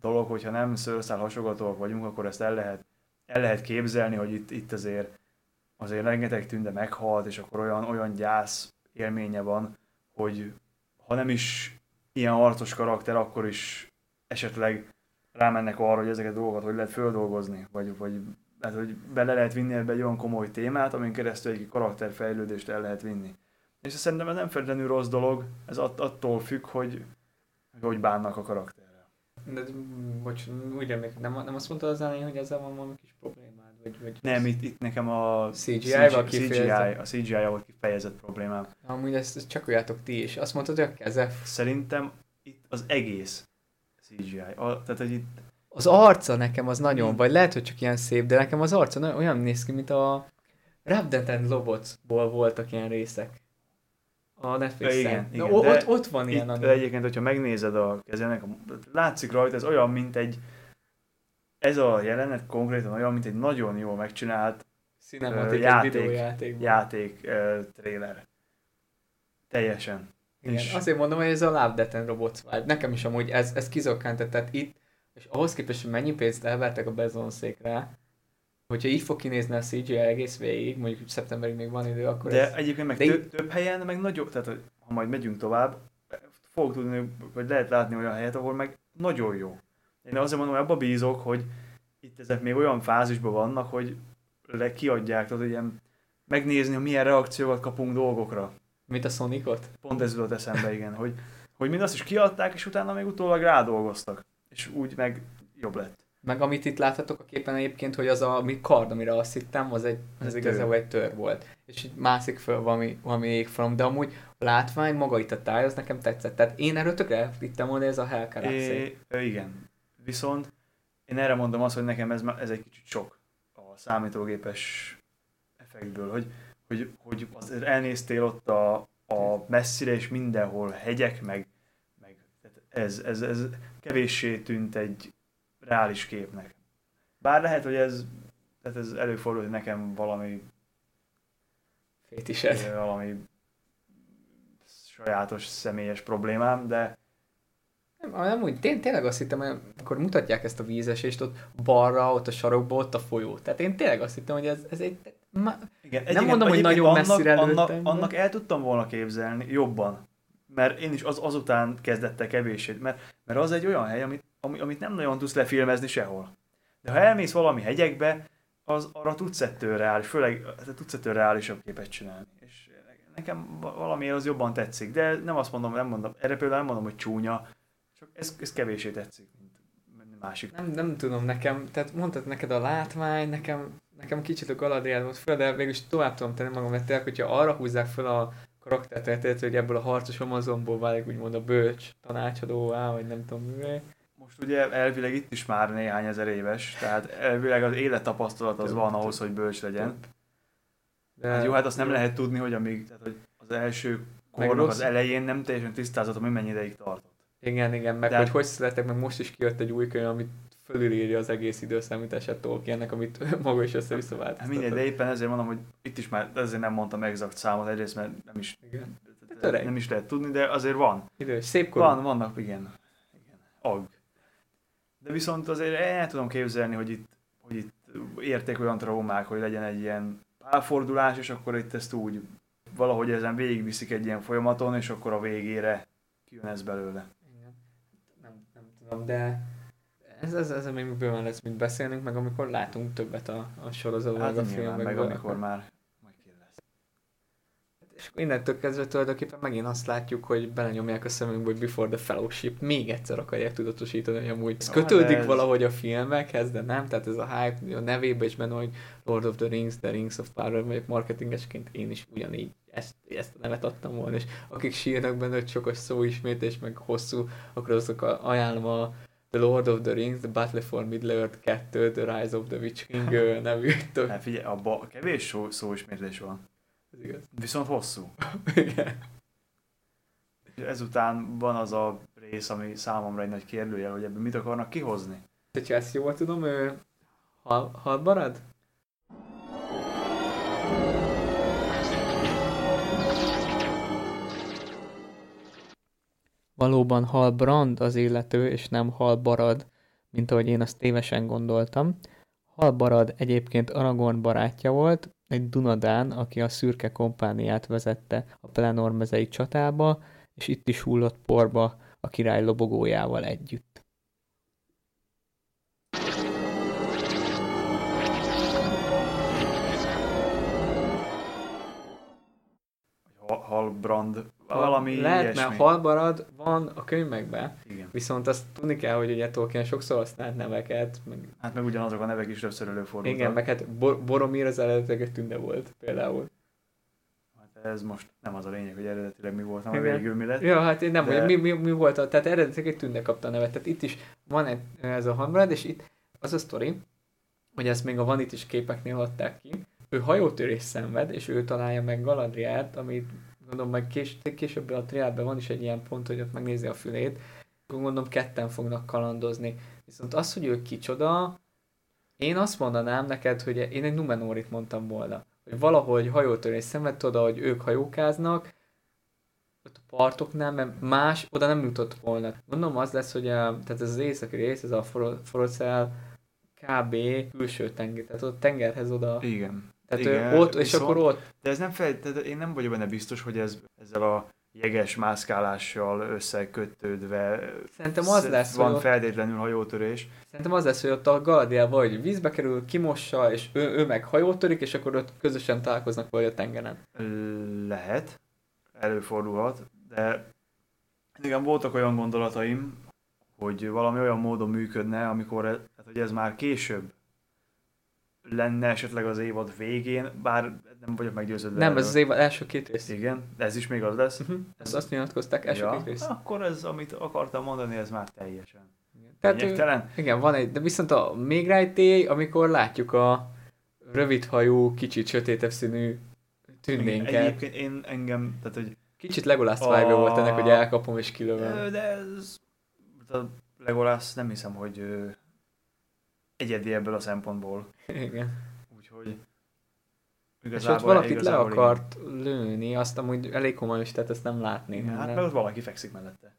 dolog, hogyha nem szőrszál hasogatóak vagyunk, akkor ezt el lehet, el lehet képzelni, hogy itt, itt azért, azért rengeteg tünde meghalt, és akkor olyan, olyan gyász élménye van, hogy ha nem is ilyen harcos karakter, akkor is esetleg rámennek arra, hogy ezeket a dolgokat hogy lehet földolgozni, vagy, vagy hát, hogy bele lehet vinni ebbe egy olyan komoly témát, amin keresztül egy karakterfejlődést el lehet vinni. És szerintem ez nem feltétlenül rossz dolog, ez att- attól függ, hogy hogy bánnak a karakterrel. De, bocs, úgy emlékszem, nem, nem azt mondtad az elején, hogy ezzel van valami kis problémád? Vagy, vagy Nem, itt, itt nekem a CGI-val CGI, kifejezett. a CGI volt kifejezett problémám. Amúgy ezt, ezt csak olyatok ti is. Azt mondtad, hogy a keze, Szerintem itt az egész CGI. A, tehát, hogy itt az arca nekem az nagyon, vagy lehet, hogy csak ilyen szép, de nekem az arca olyan néz ki, mint a Rabdet and Lobotsból voltak ilyen részek. A Netflixen. Igen, Na, igen, o- de ott, ott van ilyen. Itt egyébként, hogyha megnézed a kezének, látszik rajta, ez olyan, mint egy ez a jelenet konkrétan olyan, mint egy nagyon jól megcsinált egy játék- játék uh, trailer. Teljesen. Igen, És- azért mondom, hogy ez a Love, Death and Robots vibe. Nekem is amúgy ez, ez kizokkánt, tehát itt, és ahhoz képest, hogy mennyi pénzt elvertek a bezonszékre, hogyha így fog kinézni a CGI egész végig, mondjuk szeptemberig még van idő, akkor De ez... egyébként meg de tö- több helyen, meg nagyobb, tehát ha majd megyünk tovább, fogok tudni, vagy lehet látni olyan helyet, ahol meg nagyon jó. Én azért mondom, abba bízok, hogy itt ezek még olyan fázisban vannak, hogy le kiadják, tehát ilyen megnézni, hogy milyen reakciókat kapunk dolgokra. Mint a Sonicot? Pont ez jutott eszembe, igen, hogy, hogy mind azt is kiadták, és utána még utólag rádolgoztak. És úgy meg jobb lett. Meg amit itt láthatok a képen egyébként, hogy az a mi kard, amire azt hittem, az, egy, az tör. igazából egy tör volt. És így mászik föl valami, valami égfalom, de amúgy a látvány, maga itt a táj, az nekem tetszett. Tehát én erről tökre elhittem volna, ez a ö, igen. Viszont én erre mondom azt, hogy nekem ez, ez egy kicsit sok a számítógépes effektből, hogy, hogy, hogy azért elnéztél ott a, a messzire, és mindenhol hegyek, meg, meg ez, ez, ez kevéssé tűnt egy reális képnek. Bár lehet, hogy ez, tehát ez előfordul, hogy nekem valami, Fétised. valami sajátos személyes problémám, de Nem, nem úgy, tény, tényleg azt hittem, hogy akkor mutatják ezt a vízesést, ott balra, ott a sarokba, ott a folyó. Tehát én tényleg azt hittem, hogy ez, ez egy... Ma, Igen, mondom, hogy nagyon messzire annak, lőttem, annak, de- annak el tudtam volna képzelni jobban. Mert én is az, azután kezdett el kevéssé. Mert, mert az egy olyan hely, amit, ami, amit nem nagyon tudsz lefilmezni sehol. De ha elmész valami hegyekbe, az arra tudsz ettől reális, főleg tudsz ettől reálisabb képet csinálni. És nekem va- valamiért az jobban tetszik. De nem azt mondom, nem mondom, erre például nem mondom, hogy csúnya, csak ez, ez kevésé tetszik, mint másik. nem, nem tudom, nekem, tehát mondtad neked a látvány, nekem, nekem kicsit a Galadriel volt föl, de végülis tovább tudom tenni magam, mert hogyha arra húzzák fel a karakterteletet, hogy ebből a harcos Amazonból válik úgymond a bölcs tanácsadóvá, vagy nem tudom mivé. Most ugye elvileg itt is már néhány ezer éves, tehát elvileg az élettapasztalat az van ahhoz, hogy bölcs legyen. De, Hát jó, hát azt nem lehet tudni, hogy amíg, tehát hogy az első kornak az elején nem teljesen tisztázott, hogy mennyi ideig tartott. Igen, igen, meg De- hogy hogy születek, meg most is kijött egy új könyv, amit fölülírja az egész időszámítását Tolkiennek, amit maga is össze-vissza Hát változtatott. mindegy, de éppen ezért mondom, hogy itt is már, ezért nem mondtam exakt számot, egyrészt mert nem is, Igen. Nem is lehet tudni, de azért van. Idős, szép korú. Van, vannak, igen. igen. Ag. De viszont azért el tudom képzelni, hogy itt, hogy itt érték olyan traumák, hogy legyen egy ilyen pálfordulás, és akkor itt ezt úgy valahogy ezen végigviszik egy ilyen folyamaton, és akkor a végére kijön ez belőle. Tudom, de ez, ez, ez még bőven lesz, mint beszélnünk, meg amikor látunk többet a, a sorozatban, Hát meg a filmekben. meg amikor már majd lesz. És innentől kezdve tulajdonképpen megint azt látjuk, hogy belenyomják a szemünkbe, hogy Before the Fellowship még egyszer akarják tudatosítani, hogy amúgy ez kötődik ez- valahogy a filmekhez, de nem, tehát ez a hype a nevébe is benne, hogy Lord of the Rings, The Rings of Power, vagy marketingesként én is ugyanígy ezt, ezt a nevet adtam volna, és akik sírnak benne, hogy sokos szóismétés, meg hosszú, akkor azok a, ajánlom a The Lord of the Rings, The Battle for Middle-earth 2, The Rise of the Witch King nevű. Hát figyelj, abban kevés szó, szóismétlés van. ez igaz. Viszont hosszú. Igen. Ezután van az a rész, ami számomra egy nagy kérdőjel, hogy ebből mit akarnak kihozni. Hogyha ezt jól tudom, ő hal, hal marad? Valóban Hal Brand az illető, és nem Hal Barad, mint ahogy én azt tévesen gondoltam. Hal Barad egyébként Aragorn barátja volt, egy Dunadán, aki a szürke kompániát vezette a Pelenormezei csatába, és itt is hullott porba a király lobogójával együtt. Halbrand, valami Lehet, ilyesmi. mert halbarad van a könyvekben, Igen. viszont azt tudni kell, hogy ugye Tolkien sokszor használt neveket, meg, Hát meg ugyanazok a nevek is többször előfordultak. igen, meg hát Bor- Boromir az eredetileg tünde volt például. Hát ez most nem az a lényeg, hogy eredetileg mi volt, hanem végül mi lett. Ja, hát én nem, De- hogy mi, mi, mi, volt, a, tehát eredetileg egy tünde kapta a nevet, tehát itt is van ez a halbarad, és itt az a sztori, hogy ezt még a Vanit is képeknél adták ki, ő hajótörés szenved, és ő találja meg Galadriát, amit gondolom meg kés, később a triádban van is egy ilyen pont, hogy ott megnézi a fülét, gondolom ketten fognak kalandozni. Viszont az, hogy ő kicsoda, én azt mondanám neked, hogy én egy Numenorit mondtam volna. Hogy valahogy hajótörés szenved oda, hogy ők hajókáznak, ott a partoknál, mert más oda nem jutott volna. Mondom, az lesz, hogy a, tehát ez az északi rész, ez a For- Forocel kb. külső tenger, tehát ott tengerhez oda. Igen. Tehát Igen, ott, és viszont- akkor ott, De ez nem fel, tehát én nem vagyok benne biztos, hogy ez ezzel a jeges mászkálással összekötődve Szerintem az sz- lesz, van hogy feltétlenül hajótörés. szerintem az lesz, hogy ott a Galadriel vagy vízbe kerül, kimossa, és ő, ő meg hajót törik, és akkor ott közösen találkoznak vagy a tengeren. Lehet, előfordulhat, de igen, voltak olyan gondolataim, hogy valami olyan módon működne, amikor tehát, hogy ez már később lenne esetleg az évad végén, bár nem vagyok meggyőződve. Nem, erről. ez az év első két rész. Igen, de ez is még az lesz. Uh-huh. Ezt azt nyilatkozták első ja, két rész. akkor ez, amit akartam mondani, ez már teljesen Tehát ő, lényegtelen. igen, van egy, de viszont a még rejtély, amikor látjuk a rövidhajú, kicsit sötétebb színű tündénket. Egyébként én engem, tehát hogy Kicsit Legolas A- vibe volt ennek, hogy elkapom és kilövöm. De ez... A Legolas nem hiszem, hogy egyedi ebből a szempontból. Igen. Úgyhogy És igazából, ott valakit le akart lőni, azt amúgy elég komolyos, tehát ezt nem látni. Igen, hát nem. meg ott valaki fekszik mellette.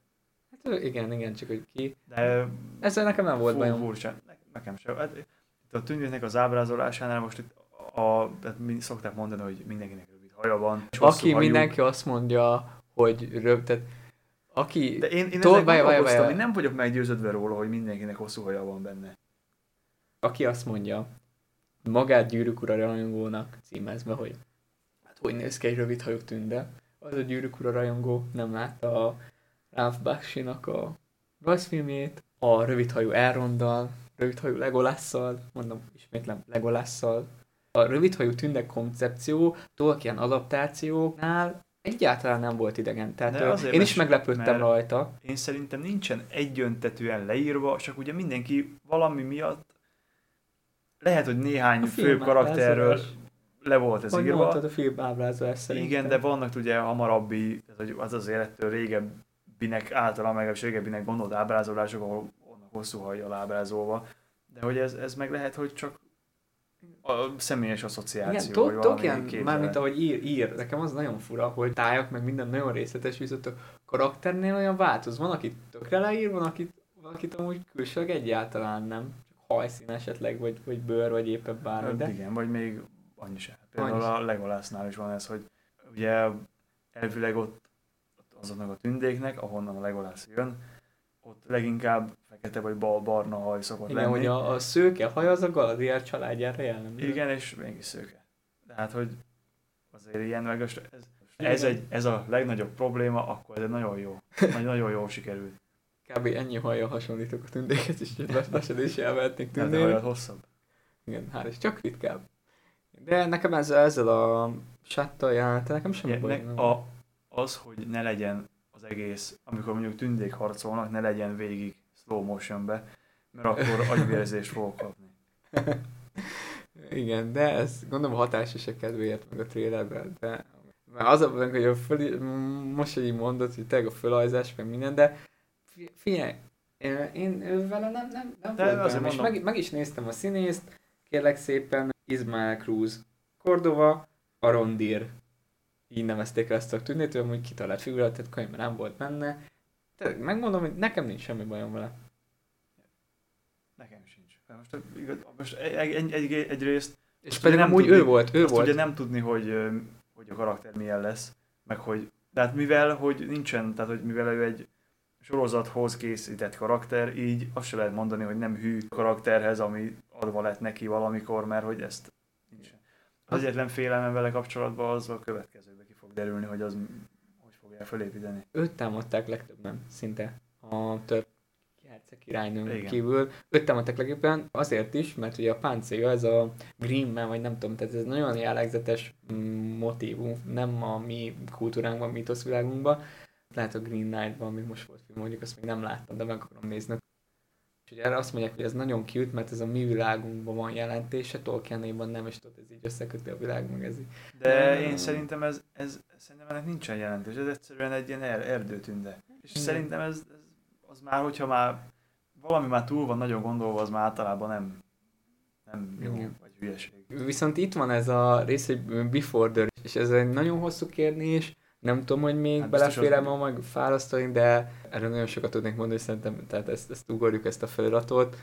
Hát, ő- igen, igen, csak hogy ki. De Ezzel nekem nem volt bajom. furcsa. Ne- Nekem sem. Hát, itt a tündéknek az ábrázolásánál most itt a, tehát mind, szokták mondani, hogy mindenkinek rövid haja van. és Aki hajú. mindenki azt mondja, hogy röv, tehát aki... De én, én Tol- várj, gondolkoztam, várj. én nem vagyok meggyőződve róla, hogy mindenkinek hosszú haja van benne. Aki azt mondja, magát gyűrűk ura rajongónak címezve, hogy hát hogy néz ki egy rövid hajú tünde, az a gyűrűk ura rajongó nem látta a Ralph Bakshi-nak a rajzfilmjét, a rövidhajú Elrondal, rövidhajú Legolasszal, mondom, ismétlem, Legolasszal. A rövidhajú tündek koncepció Tolkien adaptációknál egyáltalán nem volt idegen. Tehát De azért, én is meglepődtem rajta. Én szerintem nincsen egyöntetűen leírva, csak ugye mindenki valami miatt lehet, hogy néhány A fő karakterről le volt ez Hogy írva. mondtad a film ábrázolás szerintem. Igen, de vannak ugye hamarabbi, az az élettől régebbinek, általán legalábbis régebbinek gondolt ábrázolások, ahol vannak hosszú hajjal ábrázolva. De hogy ez, ez meg lehet, hogy csak a személyes asszociáció, Igen, valami Tolkien, képzelen. mármint ahogy ír, ír, nekem az nagyon fura, hogy tájak meg minden nagyon részletes, viszont a karakternél olyan változ. Van, akit tökre leír, van, akit, van, akit amúgy külsőleg egyáltalán nem. Hajszín esetleg, vagy, vagy bőr, vagy éppen bármi, Hát de Igen, vagy még annyi sem. Például Annyi a Legolasnál is van ez, hogy ugye elvileg ott, ott azoknak a tündéknek, ahonnan a Legolas jön, ott leginkább fekete vagy bal barna haj szokott igen, lenni. hogy a, a szőke haj az a Galadriel családjára jellemző. Igen, és mégis szőke. De hát, hogy azért ilyen meg ez, ez, egy, ez a legnagyobb probléma, akkor ez egy nagyon jó, nagyon, nagyon jól sikerült. Kb. ennyi hajjal hasonlítok a tündéket, és lassan is elvehetnék a tündének. hajad hosszabb. Igen, hál' is, csak ritkább. De nekem ezzel, ezzel a sattal jelenete, nekem semmi Ugye, baj. ne, a, az, hogy ne legyen az egész, amikor mondjuk tündék harcolnak, ne legyen végig slow motionbe, mert akkor agyvérzést fogok kapni. Igen, de ez gondolom a hatásosek kedvéért meg a trailerben, de mert az a benne, hogy a föl, most, hogy így mondod, hogy tényleg a fölajzás, meg minden, de figyelj, én, ő vele nem, nem, nem De volt azért bajom, és meg, meg, is néztem a színészt, kérlek szépen, Ismael Cruz, Cordova, Arondir, így nevezték el ezt a tűnét, ő amúgy kitalált figurát, tehát könyvben nem volt benne, Te, megmondom, hogy nekem nincs semmi bajom vele. Nekem sincs. Most, igaz, most egy, egy, egy, egyrészt És pedig nem tudni- ő volt, ő azt volt. ugye nem tudni, hogy, hogy a karakter milyen lesz, meg hogy, tehát mivel, hogy nincsen, tehát hogy mivel ő egy sorozathoz készített karakter, így azt se lehet mondani, hogy nem hű karakterhez, ami adva lett neki valamikor, mert hogy ezt nincsen. Az egyetlen félelmem vele kapcsolatban az a következőbe ki fog derülni, hogy az hogy fogják felépíteni. Őt támadták legtöbben, szinte. A több herceg királynőn Igen. kívül. Őt támadták legtöbben azért is, mert ugye a páncélja, ez a Man, vagy nem tudom, tehát ez nagyon jellegzetes motívum, nem a mi kultúránkban, mítoszvilágunkban. Lehet a Green Knight-ban, ami most volt film, mondjuk azt még nem láttam, de meg akarom nézni. Ugye erre azt mondják, hogy ez nagyon cute, mert ez a mi világunkban van jelentése, Tolkienéban nem, és tudod, ez így összeköti a világ, meg ez így. De én szerintem ez, ez szerintem ennek nincsen jelentés, ez egyszerűen egy ilyen er, erdőtünde. És Igen. szerintem ez, ez, az már, hogyha már valami már túl van nagyon gondolva, az már általában nem, nem jó, Igen. vagy hülyeség. Viszont itt van ez a rész, hogy Before the és ez egy nagyon hosszú kérdés, nem tudom, hogy még Hát az- ma meg fárasztani, de erről nagyon sokat tudnék mondani, szerintem, tehát ezt, ezt ugorjuk, ezt a feliratot.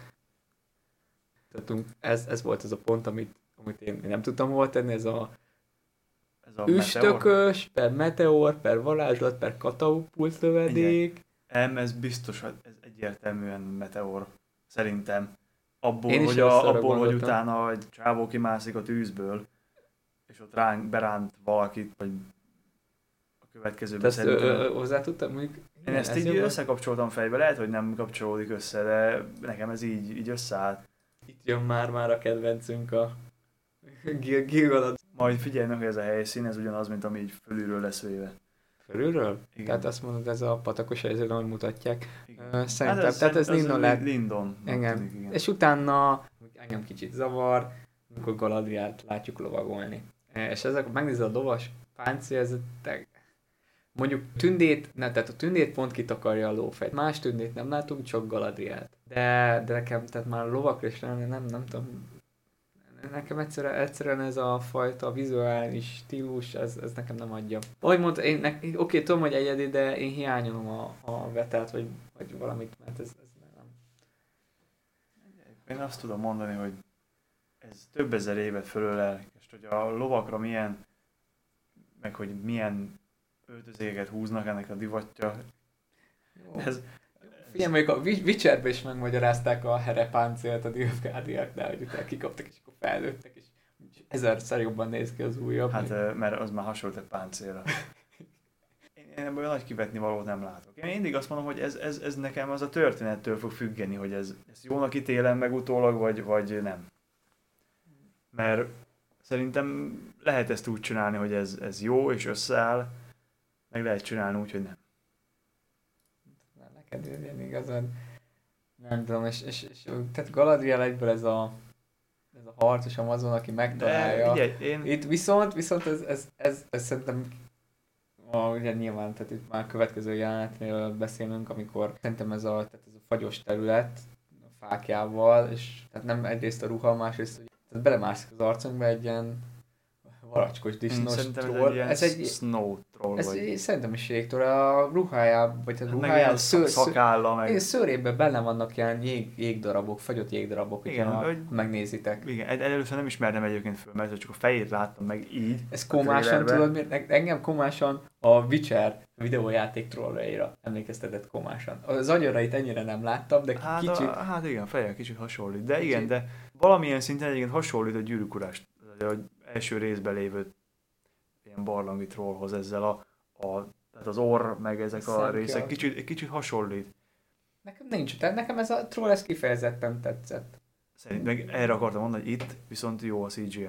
Tehát ez, ez volt az a pont, amit, amit én, én nem tudtam hova tenni, ez a Ez a meteor. üstökös, per meteor, per varázslat, per katapult lövedék. M, ez biztos, ez egyértelműen meteor. Szerintem. Abból, Én hogy, a, abból hogy utána egy csávó kimászik a tűzből, és ott ránk, beránt valakit, vagy következőben ezt szerintem. ö, hozzá tudtam, mondjuk Én ezt ez így volt. összekapcsoltam fejbe, lehet, hogy nem kapcsolódik össze, de nekem ez így, így összeállt. Itt jön már-már a kedvencünk a Gil- Gilgalad. Majd figyelj meg, hogy ez a helyszín, ez ugyanaz, mint ami így fölülről lesz véve. Felülről? Igen. Tehát azt mondod, ez a patakos helyzet, ahogy mutatják. Igen. Szerintem, Hát tehát ez szerint- Lindon lehet. Lindon. Igen. tűnik, igen. És utána engem kicsit zavar, amikor Galadriát látjuk lovagolni. És ezek, megnézed a lovas páncél, ez mondjuk tündét, ne, tehát a tündét pont kitakarja a lófejt. Más tündét nem látunk, csak Galadriát. De, de nekem, tehát már lovakra is lenni, nem, nem tudom, nekem egyszerűen, egyszerűen ez a fajta vizuális stílus, ez, ez nekem nem adja. Ahogy mondta, én, ne, oké, tudom, hogy egyedi, de én hiányolom a, a vetelt, vagy, vagy valamit, mert ez, ez nem. Én azt tudom mondani, hogy ez több ezer évet fölölel, és hogy a lovakra milyen, meg hogy milyen öltözéket húznak ennek a divatja. Jó. Ez, Figyelj, mondjuk a Wi- Witcherbe is megmagyarázták a herepáncélt a Nilfgaardiaknál, hogy utána kikaptak, és akkor felnőttek, és ezerszer jobban néz ki az újabb. hát, ö, mert az már hasonlít egy páncélra. Én, én ebből nagy kivetni valót nem látok. Én mindig azt mondom, hogy ez, ez, ez nekem az a történettől fog függeni, hogy ez, ez jónak ítélem meg utólag, vagy, vagy nem. Mert szerintem lehet ezt úgy csinálni, hogy ez, ez jó és összeáll, meg lehet csinálni úgy, hogy nem. Neked ilyen igazad. Nem tudom, és, és, és tehát Galadriel egyből ez a, ez a harcos Amazon, aki De megtalálja. figyelj, én, Itt viszont, viszont ez, ez, ez, ez szerintem a, ugye nyilván, tehát itt már a következő jelenetről beszélünk, amikor szerintem ez a, tehát ez a fagyos terület a fákjával, és tehát nem egyrészt a ruha, másrészt, hogy tehát belemászik az arcunkba egy ilyen varacskos én disznós szerintem troll. Ez egy, snow troll, ez vagy egy, szerintem is a ruhájában, vagy tehát meg ruhájában, ilyen szőr, szakálla, meg... igen, szőrében benne vannak ilyen jég, jégdarabok, fagyott jégdarabok, Igen, hogyha hogy- megnézitek. Igen, egy- először nem ismertem egyébként föl, mert csak a fejét láttam meg így. Ez a komásan, tudod, miért? Engem komásan a Witcher videójáték trolljaira emlékeztetett komásan. Az agyarait ennyire nem láttam, de Hát, kicsit... a, hát igen, feje kicsit hasonlít. De Kicsit. igen, de valamilyen szinten egyébként hasonlít a gyűrűk urást, első részben lévő ilyen barlangi trollhoz ezzel a, a tehát az orr, meg ezek a Szemke részek kicsit, kicsit hasonlít. Nekem nincs, tehát nekem ez a troll ez kifejezetten tetszett. Szerint, meg erre akartam mondani, hogy itt viszont jó a CGI.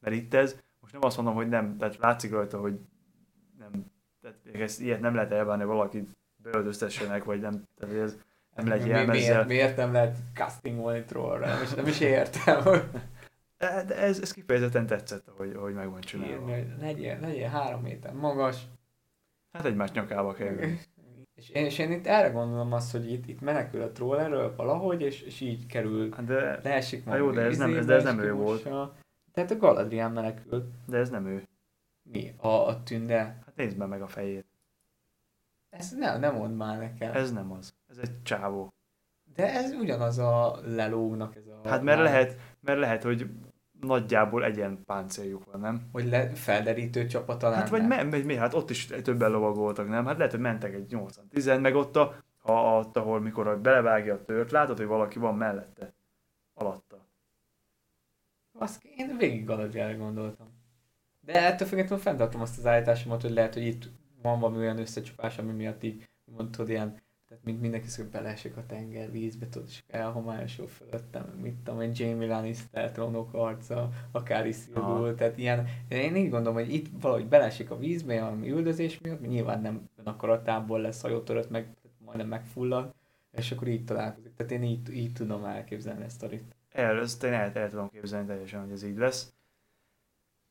Mert itt ez, most nem azt mondom, hogy nem, tehát látszik rajta, hogy nem, tehát ezt, ilyet nem lehet elbánni, valakit beöltöztessenek, vagy nem, tehát ez nem lehet Mi- jelmezzel. miért, miért nem lehet castingolni trollra? Nem is, nem is értem, De, de ez, ez kifejezetten tetszett, hogy, hogy meg van csinálva. hogy legyen, legyen három méter magas. Hát egymás nyakába kell. És én, és én itt erre gondolom azt, hogy itt, itt menekül a troll erről valahogy, és, és így kerül, Hát de, leesik Hát jó, de ez nem- de ez nem ő volt. Tehát a Galadrián menekül. de ez nem ő. Mi? A, a tünde? Hát nézd be meg a fejét. Ez nem, nem mond már nekem. Ez nem az. Ez egy csávó. De ez ugyanaz a lelónak ez a... Hát mert lehet, mert lehet, hogy nagyjából egyen páncéljuk van, nem? Hogy le, felderítő csapata lenne. Hát vagy me, me, mi, hát ott is többen lovagoltak, nem? Hát lehet, hogy mentek egy 80-10, meg ott, a, ha, ott, ahol mikor belevágja a tört, látod, hogy valaki van mellette, alatta. Azt én végig alapjára gondoltam. De ettől függetlenül fenntartom azt az állításomat, hogy lehet, hogy itt van valami olyan összecsapás, ami miatt így mondtad ilyen mint mindenki szó, beleesik a tenger vízbe, tudod, és elhomályosul fölöttem, mit tudom én, Jamie Lannister trónok arca, akár is Isildur, tehát ilyen, én így gondolom, hogy itt valahogy beleesik a vízbe, ami üldözés miatt, nyilván nem akaratából lesz hajótörött, meg majdnem megfullad, és akkor így találkozik. Tehát én így, így tudom elképzelni ezt a rit. El, ezt én el, el tudom képzelni teljesen, hogy ez így lesz.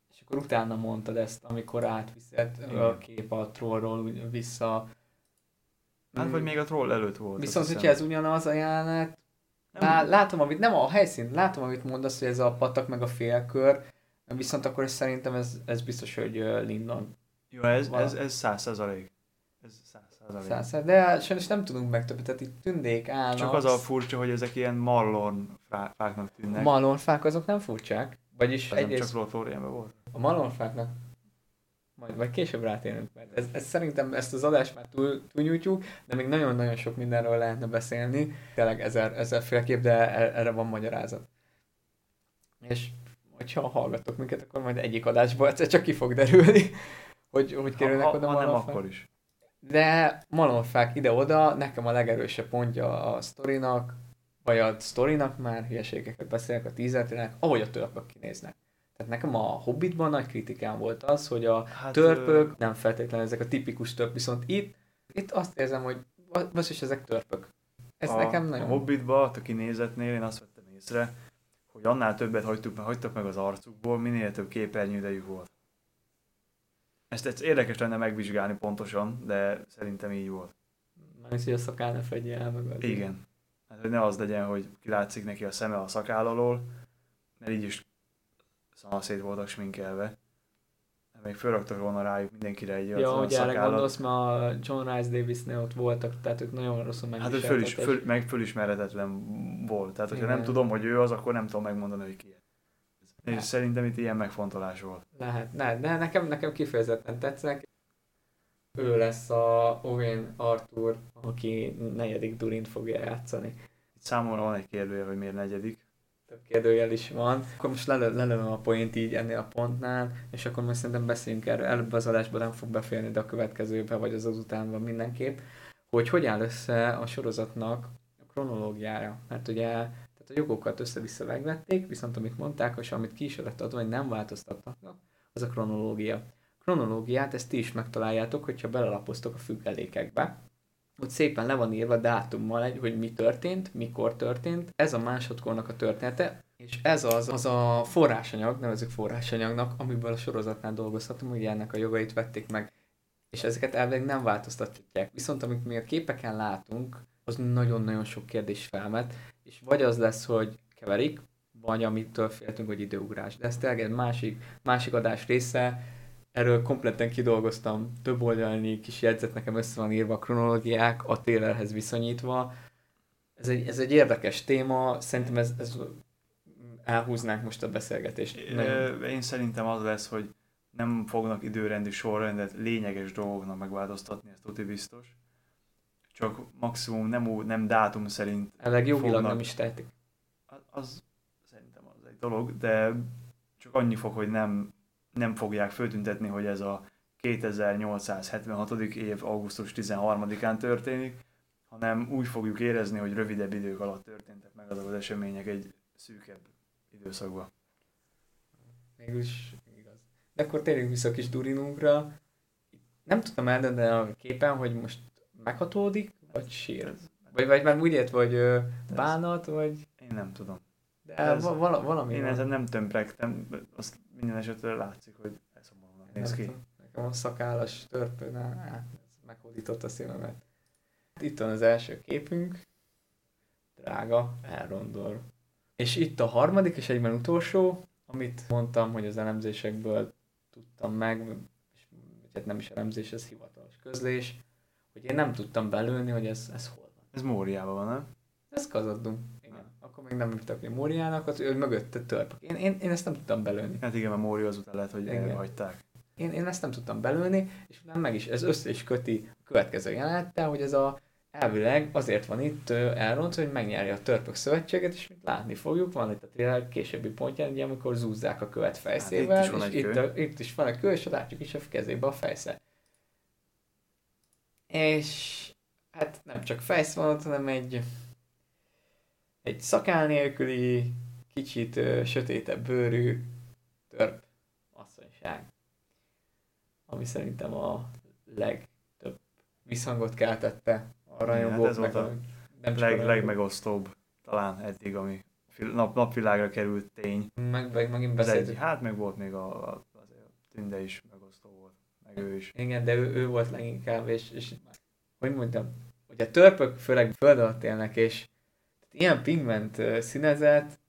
És akkor utána mondtad ezt, amikor átviszed a kép a trollról vissza Hát, vagy még a troll előtt volt. Viszont, hogyha ez ugyanaz a jelenet, nem. látom, amit, nem a helyszín, látom, amit mondasz, hogy ez a patak meg a félkör, viszont akkor szerintem ez, ez biztos, hogy Lindon. Jó, ez, ez, ez száz százalék. Ez száz százalék. De sajnos nem tudunk megtöbbet, tehát itt tündék állnak. Csak az a furcsa, hogy ezek ilyen mallorn fáknak tűnnek. Mallornfák azok nem furcsák? Vagyis az egyrészt... csak Lothlóriánban volt. A mallornfáknak majd, majd később rátérünk, mert ez, ez szerintem ezt az adást már túl, túlnyújtjuk, de még nagyon-nagyon sok mindenről lehetne beszélni, tényleg ezer, ezer félkép, de e, erre van magyarázat. És hogyha hallgatok minket, akkor majd egyik adásból egyszer csak ki fog derülni, hogy hogy kerülnek oda ha, nem, akkor is. De malomfák ide-oda, nekem a legerősebb pontja a sztorinak, vagy a sztorinak már hülyeségeket beszélek, a tízertének, ahogy a törpök kinéznek. Tehát nekem a Hobbitban nagy kritikám volt az, hogy a hát, törpök ö... nem feltétlenül ezek a tipikus törp, viszont itt, itt azt érzem, hogy most is ezek törpök. Ez a, nekem nagyon... A Hobbitban, a kinézetnél én azt vettem észre, hogy annál többet hagytuk, hagytak meg az arcukból, minél több képernyődejük volt. Ezt, ezt érdekes lenne megvizsgálni pontosan, de szerintem így volt. Mármint, hogy a szakál ne fedje el meg. Igen. Hát, hogy ne az legyen, hogy kilátszik neki a szeme a szakáll alól, mert így is szanaszét voltak sminkelve. Még fölraktak volna rájuk mindenkire egy Ja, hogy erre gondolsz, mert a John Rice Davisnél ott voltak, tehát ők nagyon rosszul Hát ő föl is, föl, meg fölismeretetlen volt. Tehát, hogyha Igen. nem tudom, hogy ő az, akkor nem tudom megmondani, hogy ki. És hát. szerintem itt ilyen megfontolás volt. Lehet, ne, de nekem, nekem kifejezetten tetszik. Ő lesz a Owen Arthur, aki negyedik Durint fogja játszani. Itt számomra van egy kérdője, hogy miért negyedik több kérdőjel is van. Akkor most lelőm a point így ennél a pontnál, és akkor most szerintem beszéljünk erről. Előbb az adásban nem fog beférni, de a következőben vagy az azutánban mindenképp, hogy hogy áll össze a sorozatnak a kronológiára. Mert ugye tehát a jogokat össze-vissza megvették, viszont amit mondták, és amit ki is lett adva, hogy nem változtatnak, az a kronológia. Kronológiát ezt ti is megtaláljátok, hogyha belelapoztok a függelékekbe, ott szépen le van írva dátummal, hogy mi történt, mikor történt. Ez a másodkornak a története, és ez az, az a forrásanyag, nevezük forrásanyagnak, amiből a sorozatnál dolgozhatom, hogy ennek a jogait vették meg. És ezeket elvileg nem változtatják. Viszont amit mi a képeken látunk, az nagyon-nagyon sok kérdés felmet, és vagy az lesz, hogy keverik, vagy amitől féltünk, hogy időugrás. De ez tényleg egy másik, másik adás része, erről kompletten kidolgoztam, több oldalni kis jegyzet nekem össze van írva a kronológiák a trailerhez viszonyítva. Ez egy, ez egy érdekes téma, szerintem ez, ez elhúznánk most a beszélgetést. É, Én szerintem az lesz, hogy nem fognak időrendi sorrendet lényeges dolgoknak megváltoztatni, ezt tuti biztos. Csak maximum nem, úgy, nem dátum szerint Elleg jogilag fognak... nem is tehetik. Az, az szerintem az egy dolog, de csak annyi fog, hogy nem nem fogják föltüntetni, hogy ez a 2876. év augusztus 13-án történik, hanem úgy fogjuk érezni, hogy rövidebb idők alatt történtek meg azok az események egy szűkebb időszakban. Mégis igaz. De akkor térjünk vissza a kis Durinunkra. Nem tudtam eldönteni a képen, hogy most meghatódik, vagy sír. Vagy, vagy már úgy ért, vagy bánat, vagy... Én nem tudom. De ez, val- valami Én ezen nem tömpregtem, azt minden esetre látszik, hogy ez szomorúan néz ki. Nekem a szakállas törpő, hát meghódított a szívemet. Itt van az első képünk, drága Elrondor. És itt a harmadik és egyben utolsó, amit mondtam, hogy az elemzésekből tudtam meg, és hát nem is elemzés, ez hivatalos közlés, hogy én nem tudtam belőni, hogy ez, ez hol van. Ez Móriában van, nem? Ez Kazadum. Akkor még nem ki Móriának, az ő mögötte törpök. Én, én, én ezt nem tudtam belőni. Hát igen, mert Móri azután lehet, hogy Igen. elhagyták. Én, én ezt nem tudtam belőni, és nem meg is, ez össze is köti a következő jelenettel, hogy ez a elvileg azért van itt ö, elrontva, hogy megnyerje a törpök szövetséget, és mint látni fogjuk, van itt a trailer későbbi pontján, ugye, amikor zúzzák a követ fejszével, Hát itt is van és itt, kő. a, itt, is van a kő, és látjuk is a kezébe a fejsze. És hát nem csak fejsz van ott, hanem egy egy szakál nélküli, kicsit ö, sötétebb bőrű törp asszonyság. Ami szerintem a legtöbb visszhangot keltette a hát rajongóknak. ez csak a Leg, legmegosztóbb talán eddig, ami nap, napvilágra került tény. Meg, meg, megint Az egy, beszéltük. hát meg volt még a, a, azért a Tünde is megosztó volt, meg ő is. Igen, de ő, ő volt leginkább, és, és hogy mondjam, hogy a törpök főleg föld alatt élnek, és ilyen pigment színezet,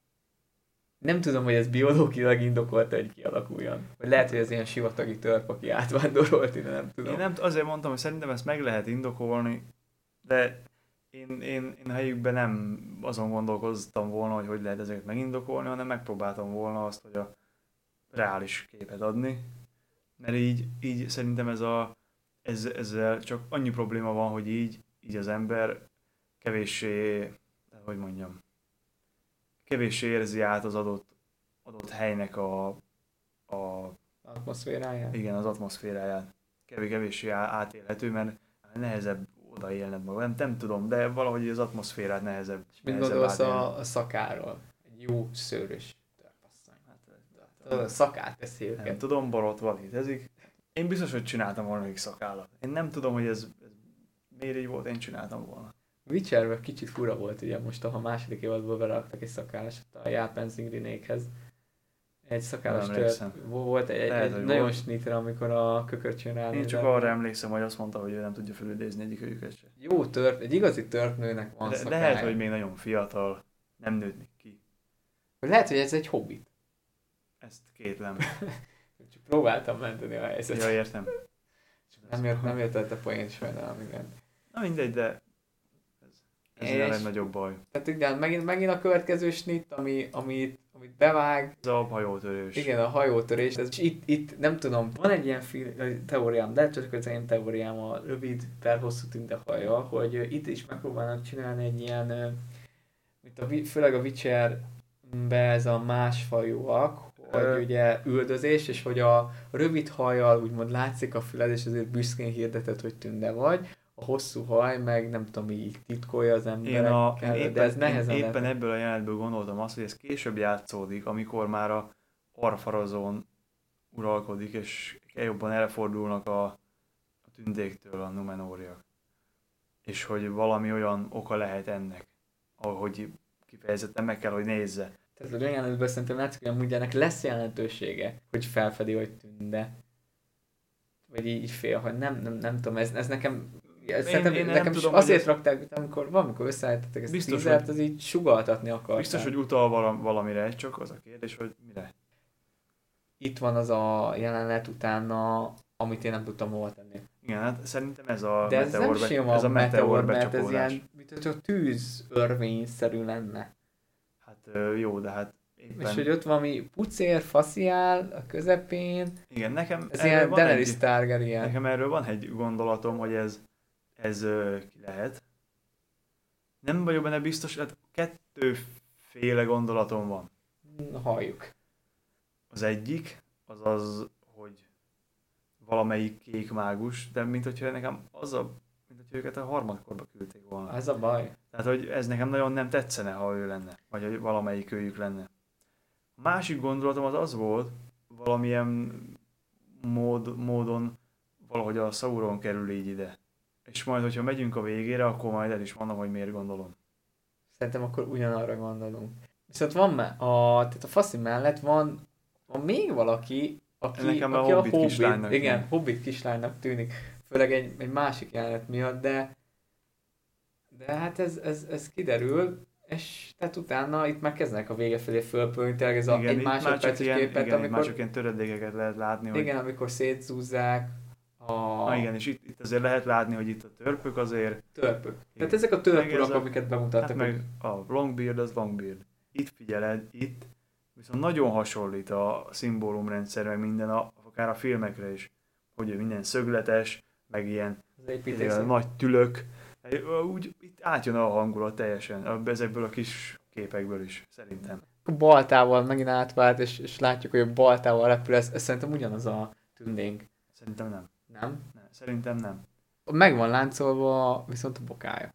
nem tudom, hogy ez biológilag indokolta, hogy kialakuljon. Vagy lehet, hogy ez ilyen sivatagi törp, aki átvándorolt ide, nem tudom. Én nem, azért mondtam, hogy szerintem ezt meg lehet indokolni, de én, én, én helyükben nem azon gondolkoztam volna, hogy hogy lehet ezeket megindokolni, hanem megpróbáltam volna azt, hogy a reális képet adni. Mert így, így szerintem ez a, ez, ezzel csak annyi probléma van, hogy így, így az ember kevéssé, hogy mondjam, kevéssé érzi át az adott, adott helynek a, a Atmoszféráján. igen, az atmoszféráját. Kevés kevéssé átélhető, mert nehezebb oda élned maga. Nem, nem tudom, de valahogy az atmoszférát nehezebb. És mit nehezebb gondolsz átélni. a, a szakáról? Egy jó szőrös törpasszony. Hát, a szakát teszi nem őket. tudom, borotva létezik. Én biztos, hogy csináltam volna még szakállat. Én nem tudom, hogy ez, ez miért így volt, én csináltam volna. Witcherben kicsit fura volt, ugye most a második évadból beraktak egy szakállas a Jápán Zingrinékhez. Egy szakállas tört volt, egy, Lehet, egy nagyon snitre, amikor a kökörcsön Én ránézett. csak arra emlékszem, hogy azt mondta, hogy ő nem tudja felidézni egyik őket se. Jó törp, egy igazi törpnőnek van szakája. lehet, hogy még nagyon fiatal, nem nőtt még ki. Lehet, hogy ez egy hobbit. Ezt kétlem. Csak próbáltam menteni a helyzetet. ja, értem. Nem jött, nem jött a poén sajnálom, igen. Na mindegy, de ez, És- a legnagyobb baj. Tehát igen, megint, megint a következő snit, ami, amit, amit bevág, Ez a hajótörős. Igen, a hajótörés. Ez, és itt, itt, nem tudom, van egy ilyen fi- teóriám, de csak az én teóriám a rövid per hosszú tünde haja, hogy itt is megpróbálnak csinálni egy ilyen, mint a, főleg a Witcherbe ez a másfajúak, hogy Ö. ugye üldözés, és hogy a rövid hajjal úgymond látszik a füled, és azért büszkén hirdeted, hogy tünde vagy, a hosszú haj meg nem tudom, így titkolja az Én, emberekkel, a, én éppen, de ez nehezen én éppen lehet. ebből a jelenetből gondoltam azt, hogy ez később játszódik, amikor már a Arfarazon uralkodik, és jobban elfordulnak a, a tündéktől a Numenóriak. És hogy valami olyan oka lehet ennek, ahogy kifejezetten meg kell, hogy nézze. Tehát a jelenetből szerintem látszik, hogy amúgy ennek lesz jelentősége, hogy felfedi, hogy tünde. Vagy így, így fél, hogy nem, nem, nem tudom, ez, ez nekem Én- szerintem én nem nekem tudom, azért hogy rakták, amikor valamikor összeállítottak ezt Biztos, a tízert, hogy- az így sugaltatni akarták. Biztos, hogy utal vala- valamire, csak az a kérdés, hogy mire. Itt van az a jelenet utána, amit én nem tudtam hova tenni. Igen, hát szerintem ez a De ez nem meteor, be, sima ez a meteor mert ez ilyen, mint hogyha tűz örvényszerű lenne. Hát jó, de hát éppen... És hogy ott valami pucér, fasziál a közepén, Igen, nekem ez ilyen Daenerys Targaryen. Nekem erről van egy gondolatom, hogy ez, ez ö, ki lehet. Nem vagyok benne biztos, hát kettőféle gondolatom van. Halljuk. Az egyik, az az, hogy valamelyik kék mágus, de mint hogyha nekem az a, mint hogyha őket a harmadkorba küldték volna. Az a baj. Tehát, hogy ez nekem nagyon nem tetszene, ha ő lenne, vagy hogy valamelyik őjük lenne. A másik gondolatom az az volt, valamilyen mód, módon valahogy a Sauron kerül így ide. És majd, hogyha megyünk a végére, akkor majd el is mondom, hogy miért gondolom. Szerintem akkor ugyanarra gondolunk. Viszont van me- a, tehát a faszi mellett van, van még valaki, aki, Nekem a aki Hobbit kislánynak igen, tűnik. Hobbit kislánynak tűnik. Főleg egy, egy másik jelenet miatt, de de hát ez, ez, ez kiderül, és tehát utána itt már kezdenek a vége felé fölpölni, tényleg ez a, igen, egy másodperces képet, igen, amikor... ilyen töredékeket lehet látni, hogy igen, amikor szétzúzzák a, a Ah, igen, és itt, itt azért lehet látni, hogy itt a törpök azért, törpök. Tehát ezek a törpök, a- amiket bemutattak. hát meg a Longbeard az Longbeard. Itt figyeled, itt viszont nagyon hasonlít a szimbólumrendszer, meg minden, a, akár a filmekre is, hogy minden szögletes, meg ilyen. Tényleg nagy tülök. Úgy itt átjön a hangulat teljesen, ezekből a kis képekből is, szerintem. A baltával megint átvált, és, és látjuk, hogy a baltával repül, ez, ez szerintem ugyanaz a tündénk. Szerintem nem. Nem? nem. Szerintem nem. Meg van láncolva viszont a bokája.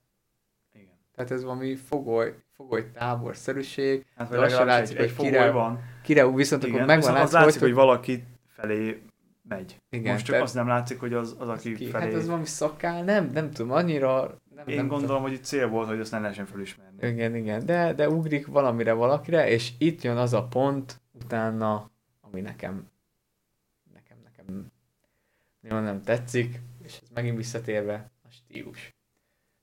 Igen. Tehát ez valami fogoly, fogoly táborszerűség. Hát vagy legalább látszik, egy, egy fogoly kire- van. Kireú viszont Igen, akkor meg van az látszva, látszik, hogy valaki felé megy. Igen, Most csak tehát- azt nem látszik, hogy az, az az aki ki, felé... hát ez valami szakál, nem, nem tudom, annyira... Nem, Én nem gondolom, hogy itt cél volt, hogy azt ne lehessen felismerni. Tudom. Igen, igen, de, de ugrik valamire valakire, és itt jön az a pont utána, ami nekem nagyon nem tetszik, és ez megint visszatérve a stílus.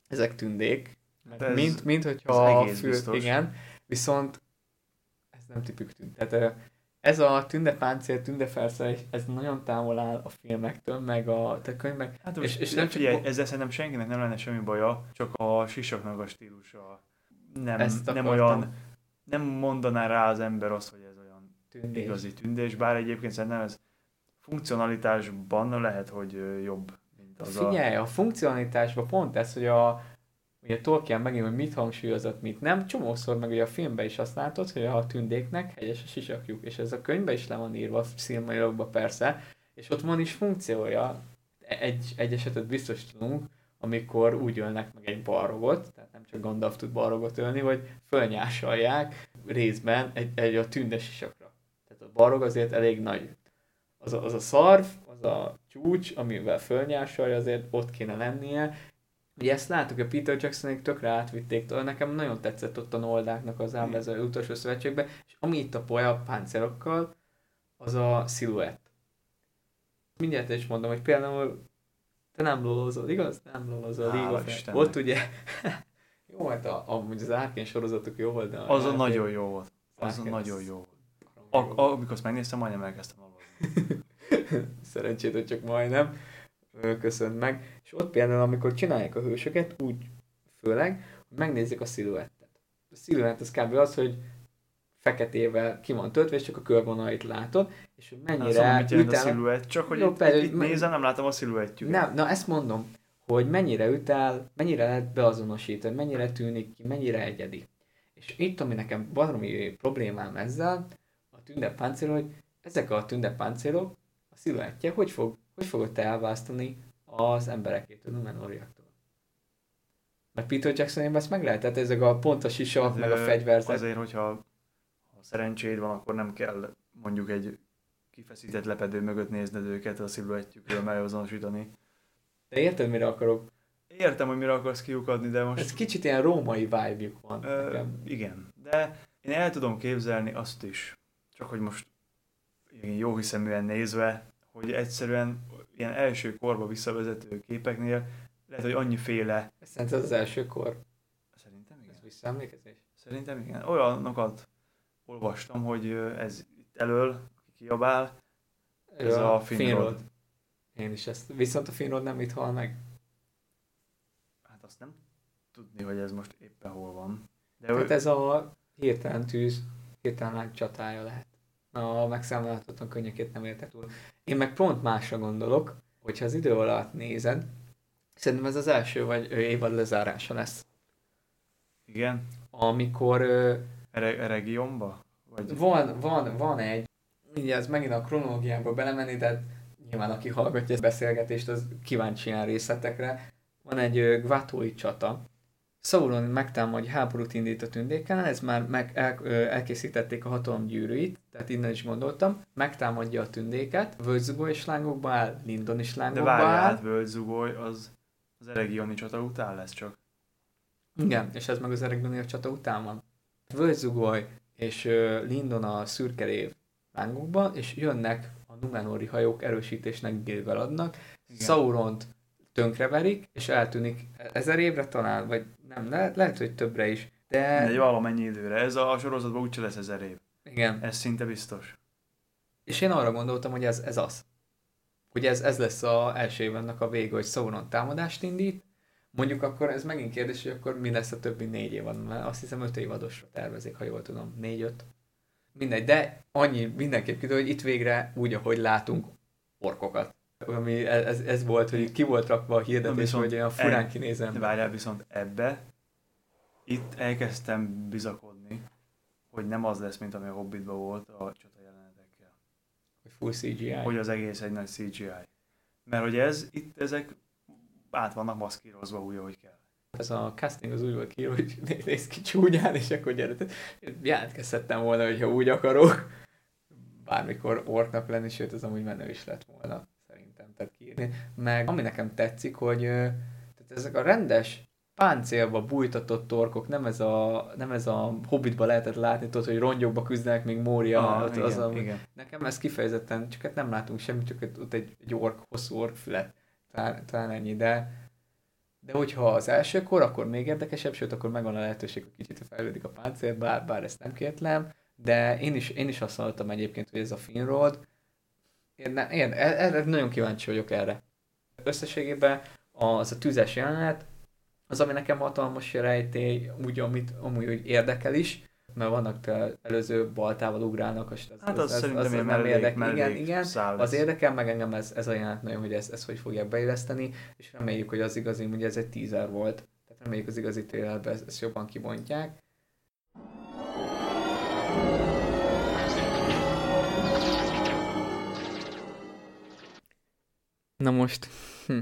Ezek tündék, De ez- mint, mint ez hogyha a egész fül, biztos. igen, viszont ez nem tipik tünd. Tehát ez a tündepáncél, tündefelszerelés, ez nagyon távol áll a filmektől, meg a te könyvek. Hát És- és, nem csak figyelj, bo- ezzel szerintem senkinek nem lenne semmi baja, csak a sisaknak a stílusa nem, Ezt nem olyan, nem mondaná rá az ember azt, hogy ez olyan Tündés. igazi tündés, bár egyébként szerintem ez funkcionalitásban lehet, hogy jobb, mint az Figyelj, a funkcionalitásban pont ez, hogy a ugye Tolkien megint, hogy mit hangsúlyozott, mit nem, csomószor meg ugye a filmben is azt látod, hogy a tündéknek hegyes a sisakjuk, és ez a könyvben is le van írva, a Silmarillokban persze, és ott van is funkciója, egy, egy esetet biztos tudunk, amikor úgy ölnek meg egy balrogot, tehát nem csak Gandalf tud balrogot ölni, hogy fölnyásolják részben egy, egy a tündes sisakra. Tehát a balrog azért elég nagy. Az a, az a szarv, az a csúcs, amivel fölnyásolja, azért ott kéne lennie. Ugye ezt láttuk, hogy Peter Jacksonék tökre átvitték, nekem nagyon tetszett ott a Noldáknak az ábrázolja utolsó szövetségben, és ami itt a poja a páncélokkal, az a sziluett. Mindjárt is mondom, hogy például te nem lolozol, igaz? Nem lolozol, igaz? Ott ugye, jó, hát a, amúgy az Árkén sorozatok jó volt, de... Azon nagyon jó volt. Azon Árkén nagyon az jó volt. A, a, amikor azt megnéztem, majdnem elkezdtem. Szerencsét, hogy csak majdnem köszönt meg. És ott például, amikor csinálják a hősöket, úgy főleg, hogy megnézzük a sziluettet. A sziluett az kb. az, hogy feketével ki van töltve, és csak a körvonalait látod, és hogy mennyire szóval mit jelent a sziluett? Csak hogy Jó, itt, persze, itt nézem, nem látom a sziluettjüket. Nem, na ezt mondom, hogy mennyire üt el, mennyire lehet beazonosítani, mennyire tűnik ki, mennyire egyedi. És itt, ami nekem valami problémám ezzel, a tündepáncél, hogy ezek a tündepáncélok, a sziluettje, hogy, fog, hogy fogod te elválasztani az emberekétől, Numenoriaktól? Mert Peter Jackson ezt meg lehet, tehát ezek a pontos isak, Hát, meg a fegyverzet. Azért, hogyha ha szerencséd van, akkor nem kell mondjuk egy kifeszített lepedő mögött nézned őket a sziluettjükről megazonosítani. De érted, mire akarok? Értem, hogy mire akarsz kiukadni, de most... Ez kicsit ilyen római vibe van Ö, nekem. igen, de én el tudom képzelni azt is, csak hogy most jó hiszeműen nézve, hogy egyszerűen ilyen első korba visszavezető képeknél lehet, hogy annyiféle, Szerinted az első kor? szerintem igen, Ez visszaemlékezés? szerintem igen, olyanokat olvastam, hogy ez itt elől kiabál, Ez a Finrod. Én is ezt. Viszont a Finrod nem itt hal meg. hát azt nem tudni, hogy ez most éppen hol van. De Tehát ő, ez a hirtelen tűz, hirtelen lány csatája lehet. A megszámolhatatlan könnyekét nem érte túl. Én meg pont másra gondolok, hogyha az idő alatt nézed, szerintem ez az első vagy évad lezárása lesz. igen, Amikor ö, Re- regionba? Vagy van, van, van egy, ugye ez megint a kronológiába belemenni, de nyilván aki hallgatja ezt a beszélgetést, az kíváncsi ilyen részletekre. Van egy Gvatói csata. Sauron megtámadja, háborút indít a tündéken, ez már meg, el, elkészítették a hatalom gyűrűit, tehát innen is gondoltam, megtámadja a tündéket, Völzugó is lángokba áll, Lindon is de lángokba várjál, áll. hát Völgyzugoly, az az Eregioni csata után lesz csak. Igen, és ez meg az Erekbeni csata után van. Völgyzugoly és Lindon a szürke rév lángokban, és jönnek a Numenori hajók erősítésnek Gilgaladnak, Igen. Sauront tönkreverik, és eltűnik ezer évre talán, vagy nem, le, lehet, hogy többre is. De Egy valamennyi időre. Ez a sorozatban úgyse lesz ezer év. igen, Ez szinte biztos. és én arra gondoltam, hogy ez, ez az. hogy ez, ez lesz az első évadnak a vége, hogy Sauron támadást indít, mondjuk akkor ez megint kérdés, hogy akkor mi lesz a többi négy évad, mert azt hiszem öt évadosra tervezik, ha jól tudom, négy-öt. Mindegy, de annyi mindenképp kiderül, hogy itt végre úgy, ahogy látunk orkokat. Ami ez, ez volt, hogy ki volt rakva a hirdetés, hogy olyan furán e, kinézem. Várjál viszont ebbe, itt elkezdtem bizakodni, hogy nem az lesz, mint ami a Hobbitban volt a csata jelenetekkel. Hogy full CGI. Hogy az egész egy nagy CGI. Mert hogy ez, itt ezek át vannak maszkírozva úgy, ahogy kell. Ez a casting az úgy volt ki, hogy néz ki csúnyán, és akkor gyere. Jelentkezhettem volna, hogyha úgy akarok. Bármikor orknak lenni, sőt, ez amúgy menő is lett volna, tehát kiírni. Meg ami nekem tetszik, hogy tehát ezek a rendes páncélba bújtatott torkok, nem ez a, nem ez a hobbitba lehetett látni, tudod, hogy rongyokba küzdenek még Mória. Ah, az, igen, az, a, igen. Nekem ez kifejezetten, csak hát nem látunk semmit, csak ott egy, egy ork, hosszú ork fület. Talán, talán ennyi, de de hogyha az elsőkor, akkor még érdekesebb, sőt, akkor megvan a lehetőség, hogy kicsit fejlődik a páncél, bár, bár ezt nem kértlem, de én is, én is azt hallottam egyébként, hogy ez a Finrod, én, én erre nagyon kíváncsi vagyok erre. Összességében az a tüzes jelenet, az, ami nekem hatalmas rejtély, úgy, amit amúgy hogy érdekel is, mert vannak előző baltával ugrálnak, az, az, hát az, az, az, az nem mellék, érdekel. mellék Igen, igen, az érdekel, meg engem ez, ez a jelenet nagyon, hogy ezt, ezt hogy fogják beilleszteni, és reméljük, hogy az igazi, ugye ez egy teaser volt, tehát reméljük az igazi trailerben ezt, ezt jobban kibontják. Na most, hm,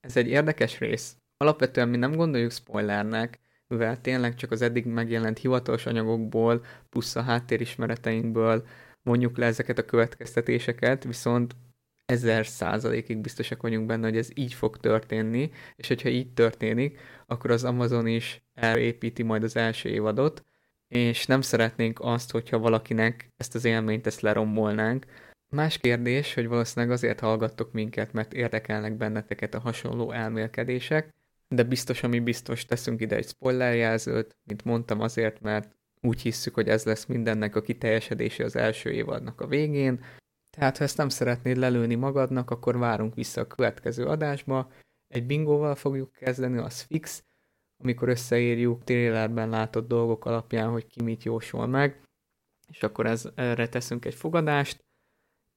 ez egy érdekes rész. Alapvetően mi nem gondoljuk spoilernek, mivel tényleg csak az eddig megjelent hivatalos anyagokból, plusz a háttérismereteinkből mondjuk le ezeket a következtetéseket, viszont ezer százalékig biztosak vagyunk benne, hogy ez így fog történni, és hogyha így történik, akkor az Amazon is elépíti majd az első évadot, és nem szeretnénk azt, hogyha valakinek ezt az élményt ezt lerombolnánk. Más kérdés, hogy valószínűleg azért hallgattok minket, mert érdekelnek benneteket a hasonló elmélkedések, de biztos, ami biztos, teszünk ide egy spoilerjelzőt, mint mondtam azért, mert úgy hisszük, hogy ez lesz mindennek a kiteljesedése az első évadnak a végén. Tehát, ha ezt nem szeretnéd lelőni magadnak, akkor várunk vissza a következő adásba. Egy bingóval fogjuk kezdeni, az fix, amikor összeírjuk trailerben látott dolgok alapján, hogy ki mit jósol meg, és akkor ez, erre teszünk egy fogadást,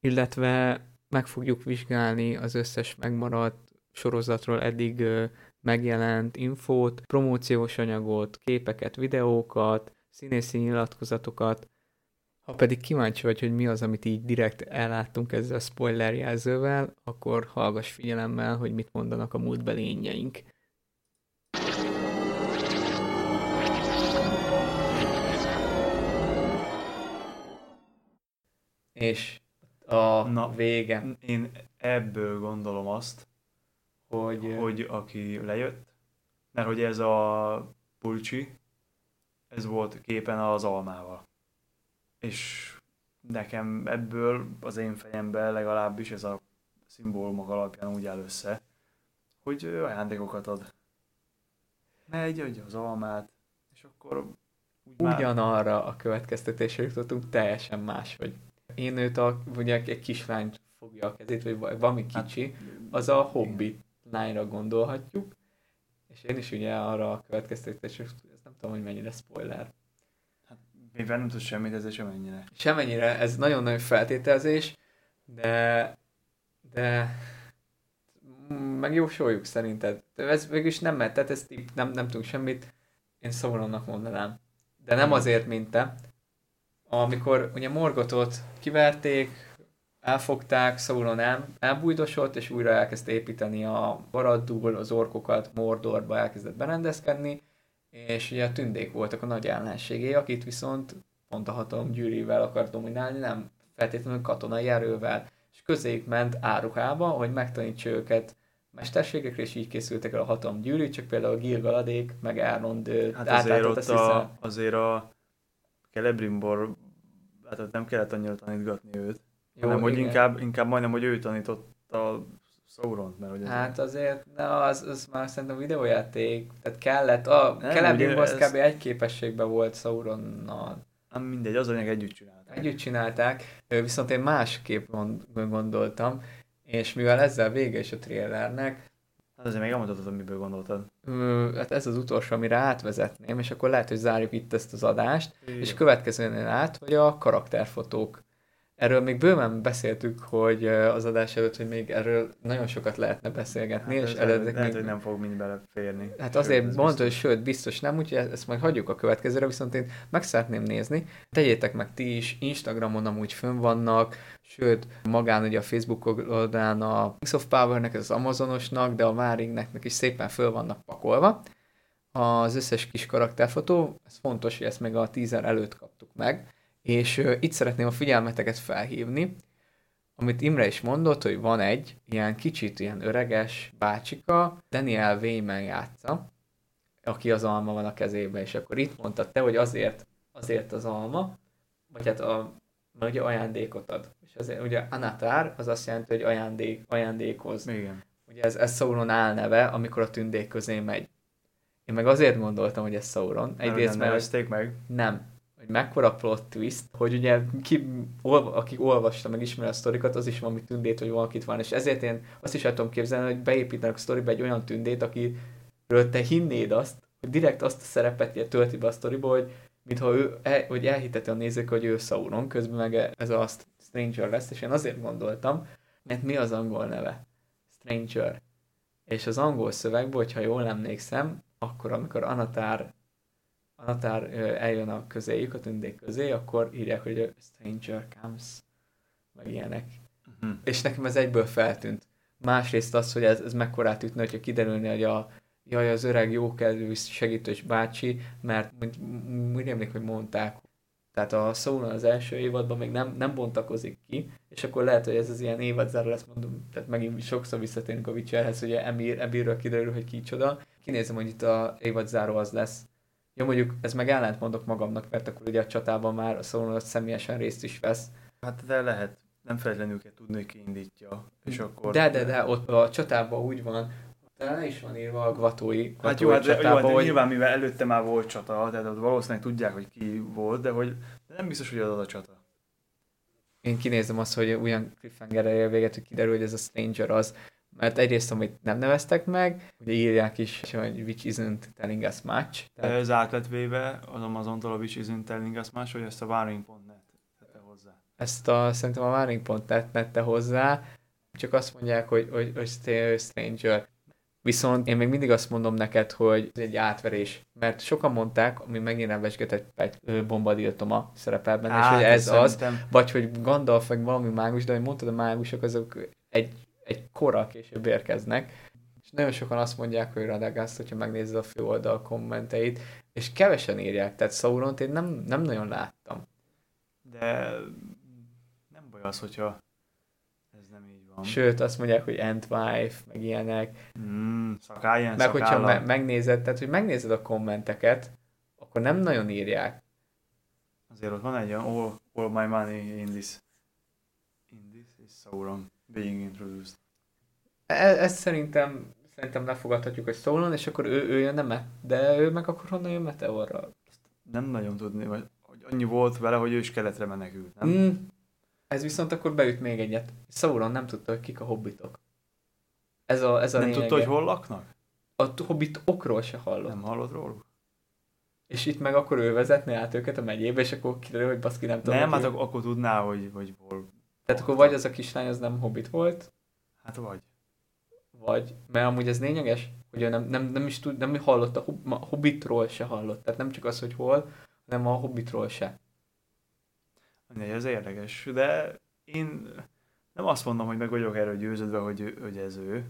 illetve meg fogjuk vizsgálni az összes megmaradt sorozatról eddig megjelent infót, promóciós anyagot, képeket, videókat, színészi nyilatkozatokat. Ha pedig kíváncsi vagy, hogy mi az, amit így direkt elláttunk ezzel a spoiler jelzővel, akkor hallgass figyelemmel, hogy mit mondanak a múltbeli lényeink. És a Na, vége. Én ebből gondolom azt, hogy, hogy aki lejött, mert hogy ez a pulcsi, ez volt képen az almával. És nekem ebből az én fejemben legalábbis ez a szimbólumok alapján úgy áll össze, hogy ajándékokat ad. Megy, adja az almát, és akkor úgy Ugyanarra már... a következtetésre jutottunk teljesen más, hogy én őt a, ugye egy kislány fogja a kezét, vagy valami hát, kicsi, az a hobbi lányra gondolhatjuk, és én is ugye arra a következtetésre, ezt nem tudom, hogy mennyire spoiler. Hát mivel nem tudsz semmit, ez semennyire. Semennyire, ez nagyon nagy feltételezés, de de megjósoljuk szerinted. Ez mégis nem mert, tehát ez nem, nem tudunk semmit, én Sauronnak mondanám. De nem azért, mint te. Amikor ugye Morgotot kiverték, elfogták, Sauron el, elbújdosott, és újra elkezdte építeni a Baraddul, az orkokat Mordorba elkezdett berendezkedni, és ugye a tündék voltak a nagy ellenségé, akit viszont pont a hatalom gyűrűvel akart dominálni, nem feltétlenül katonai erővel, és közéjük ment áruhába, hogy megtanítsa őket mesterségekre, és így készültek el a hatalom gyűrű, csak például Gilgaladék, meg Elrond hát azért ott a, azért a Celebrimbor, hát nem kellett annyira tanítgatni őt. Jó, hanem, hogy inkább, inkább majdnem, hogy ő tanította Sauron, mert hogy ez Hát azért, na, az, az már szerintem videójáték, tehát kellett, a Celebrimbor az kb. egy képességben volt Sauronnal. Nem mindegy, az anyag együtt csinálták. Együtt csinálták, viszont én másképp gondoltam. És mivel ezzel vége is a trailernek, azért még elmondhatod, miből gondoltad. ö, hát ez az utolsó, amire átvezetném, és akkor lehet, hogy zárjuk itt ezt az adást, és következőnél át, hogy a karakterfotók. Erről még bőven beszéltük, hogy az adás előtt, hogy még erről nagyon sokat lehetne beszélgetni, Hát és eredetileg lehet, még... hogy nem fog mind beleférni. Hát Sőt, azért mondta, hogy sőt, biztos nem, úgyhogy ezt majd hagyjuk a következőre, viszont én meg szeretném nézni. Tegyétek meg ti is, Instagramon amúgy fönn vannak, sőt, magán ugye a Facebook oldalán a Mix of Power-nek, az Amazonosnak, de a Máringnek is szépen föl vannak pakolva. Az összes kis karakterfotó, ez fontos, hogy ezt meg a teaser előtt kaptuk meg, és itt szeretném a figyelmeteket felhívni, amit Imre is mondott, hogy van egy ilyen kicsit ilyen öreges bácsika, Daniel Wayman játsza, aki az alma van a kezében, és akkor itt mondtad te, hogy azért, azért az alma, vagy hát a, mert ugye ajándékot ad. És azért, ugye Anatár, az azt jelenti, hogy ajándék, ajándékoz. Igen. Ugye ez, ez Sauron álneve, amikor a tündék közé megy. Én meg azért gondoltam, hogy ez Sauron. Egyrészt, nem mert meg. nem. Hogy mekkora plot twist, hogy ugye ki, olva, aki olvasta, meg ismeri a sztorikat, az is valami tündét, hogy valakit van. És ezért én azt is el tudom képzelni, hogy beépítenek a sztoriba egy olyan tündét, akiről te hinnéd azt, hogy direkt azt a szerepet tölti be a sztoriba, hogy mintha ő, el, hogy elhiteti a nézők, hogy ő Sauron, közben meg ez a Stranger lesz, és én azért gondoltam, mert mi az angol neve? Stranger. És az angol szövegben, hogyha jól emlékszem, akkor amikor Anatár Anatár ö, eljön a közéjük, a tündék közé, akkor írják, hogy a stranger comes, meg ilyenek. Mhm. És nekem ez egyből feltűnt. Másrészt az, hogy ez, ez mekkorát ütne, hogyha kiderülne, hogy a jaj, az öreg jókedvű segítős bácsi, mert úgy, emlék, hogy mondták, tehát a Sauron az első évadban még nem, nem bontakozik ki, és akkor lehet, hogy ez az ilyen évadzáró lesz, mondom, tehát megint sokszor visszatérünk a Witcherhez, hogy Emir, Emirről kiderül, hogy kicsoda. Kinézem, hogy itt a évadzáró az lesz. Ja, mondjuk ez meg ellent mondok magamnak, mert akkor ugye a csatában már a Sauron személyesen részt is vesz. Hát de lehet. Nem feltétlenül kell tudni, hogy ki indítja. És akkor... De, de, de, ott a csatában úgy van, talán is van írva a Gvatói, Hát jó, hát, jó, csatában, hát hogy nyilván mivel előtte már volt csata, tehát ott valószínűleg tudják, hogy ki volt, de hogy de nem biztos, hogy az a csata. én kinézem azt, hogy olyan cliffhanger véget, hogy kiderül, hogy ez a Stranger az, mert egyrészt, amit nem neveztek meg, ugye írják is, hogy which isn't telling us much. Tehát, ez át lett véve az Amazontól a Which Isn't Telling Us más, hogy ezt a Waring.net tette hozzá. ezt a, szerintem a Warning pont tett, tette hozzá, csak azt mondják, hogy, hogy, hogy Stranger. Viszont én még mindig azt mondom neked, hogy ez egy átverés. Mert sokan mondták, ami megint nevesgetett egy ö, bombadiltoma szerepel benne, és hogy ez az, szerintem- vagy hogy Gandalf, vagy valami mágus, de hogy mondtad, a mágusok azok egy, egy korral később érkeznek. És nagyon sokan azt mondják, hogy Radagast, hogyha megnézed a főoldal kommenteit, és kevesen írják, tehát Sauront én nem, nem nagyon láttam. De nem baj az, hogyha ez nem így van. Sőt, azt mondják, hogy Antwife, meg ilyenek. Mm, szakálljen, Meg hogyha me- megnézed, tehát hogy megnézed a kommenteket, akkor nem nagyon írják. Azért ott van egy olyan all, all my money in this. In this is Sauron being introduced. E- ezt szerintem, szerintem lefogadhatjuk, hogy Sauron, és akkor ő, ő jön nem, de ő meg akkor honnan jön Meteorral? Nem nagyon tudni, vagy hogy annyi volt vele, hogy ő is keletre menekült, nem? Mm. Ez viszont akkor beüt még egyet. Sauron nem tudta, hogy kik a hobbitok. Ez a, ez a nem lényege. tudta, hogy hol laknak? A hobbitokról se hallott. Nem hallott róluk? És itt meg akkor ő vezetné át őket a megyébe, és akkor kiderül, hogy baszki nem tudom. Nem, hát ő- ak- akkor tudná, hogy, hogy hol. Tehát akkor vagy az a kislány az nem hobbit volt, Hát vagy. vagy, mert amúgy ez lényeges, hogy ő nem, nem, nem is tud, nem hallott a, hob, a hobbitról se hallott. Tehát nem csak az, hogy hol, hanem a hobbitról se. Mindegy, ez érdekes, de én nem azt mondom, hogy meg vagyok erről győződve, hogy, hogy ez ő.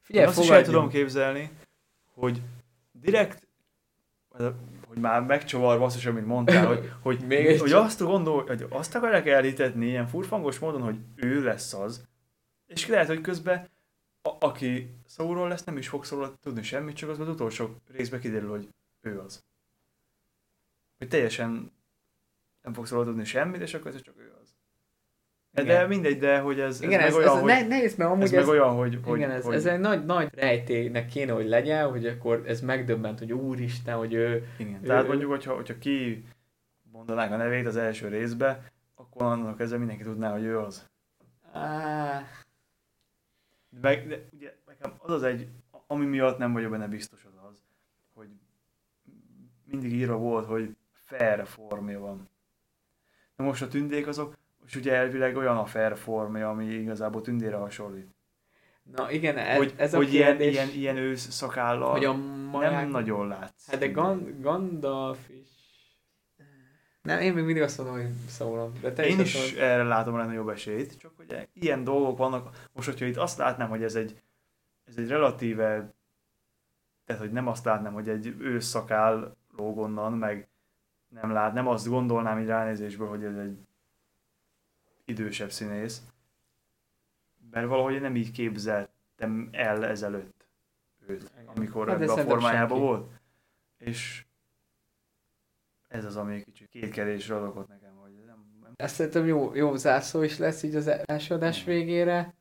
Figyelj, Én azt is el fogadjunk. tudom képzelni, hogy direkt, hogy már megcsavar basszus, amit mondtál, hogy, hogy, Még hogy csak- azt gondol, hogy azt akarják elhitetni ilyen furfangos módon, hogy ő lesz az, és lehet, hogy közben a, aki szóról lesz, nem is fog szóról tudni semmit, csak az az utolsó részben kiderül, hogy ő az. Hogy teljesen nem fog szóról tudni semmit, és akkor ez csak ő az. De, Igen. de mindegy, de hogy ez, Igen, ez, ez, meg ez, olyan, ez hogy, ne, nehéz, mert amúgy ez, ez, meg olyan, hogy, hogy, igen, ez, hogy ez egy nagy, nagy rejtélynek kéne, hogy legyen, hogy akkor ez megdöbbent, hogy úristen, hogy ő... Igen, Ő- tehát mondjuk, hogyha, hogyha ki mondanák a nevét az első részbe, akkor annak ezzel mindenki tudná, hogy ő az. Á, Meg, de ugye nekem az az egy, ami miatt nem vagyok benne biztos az az, hogy mindig írva volt, hogy fair formja van. Na most a tündék azok, és ugye elvileg olyan a formja, ami igazából tündére hasonlít. Na igen, ez, hogy, ez a hogy ilyen, kérdés, ilyen, ilyen ősz szakállal hogy a nem maják... nagyon látsz. Hát de Gan- Gandalf is... Nem, én még mindig azt mondom, hogy szólom. De te Én azt is mondod- erre látom a legnagyobb esélyt, csak hogy ilyen dolgok vannak. Most, hogyha itt azt látnám, hogy ez egy, ez egy relatíve, tehát hogy nem azt látnám, hogy egy ősz szakál lóg onnan, meg nem lát, nem azt gondolnám így ránézésből, hogy ez egy idősebb színész. Mert valahogy nem így képzeltem el ezelőtt őt, amikor Hát ebben a formájában volt. És ez az, ami kicsit kétkedésre ad okot nekem, hogy nem, nem Ezt szerintem jó, jó zászló is lesz így az első adás végére.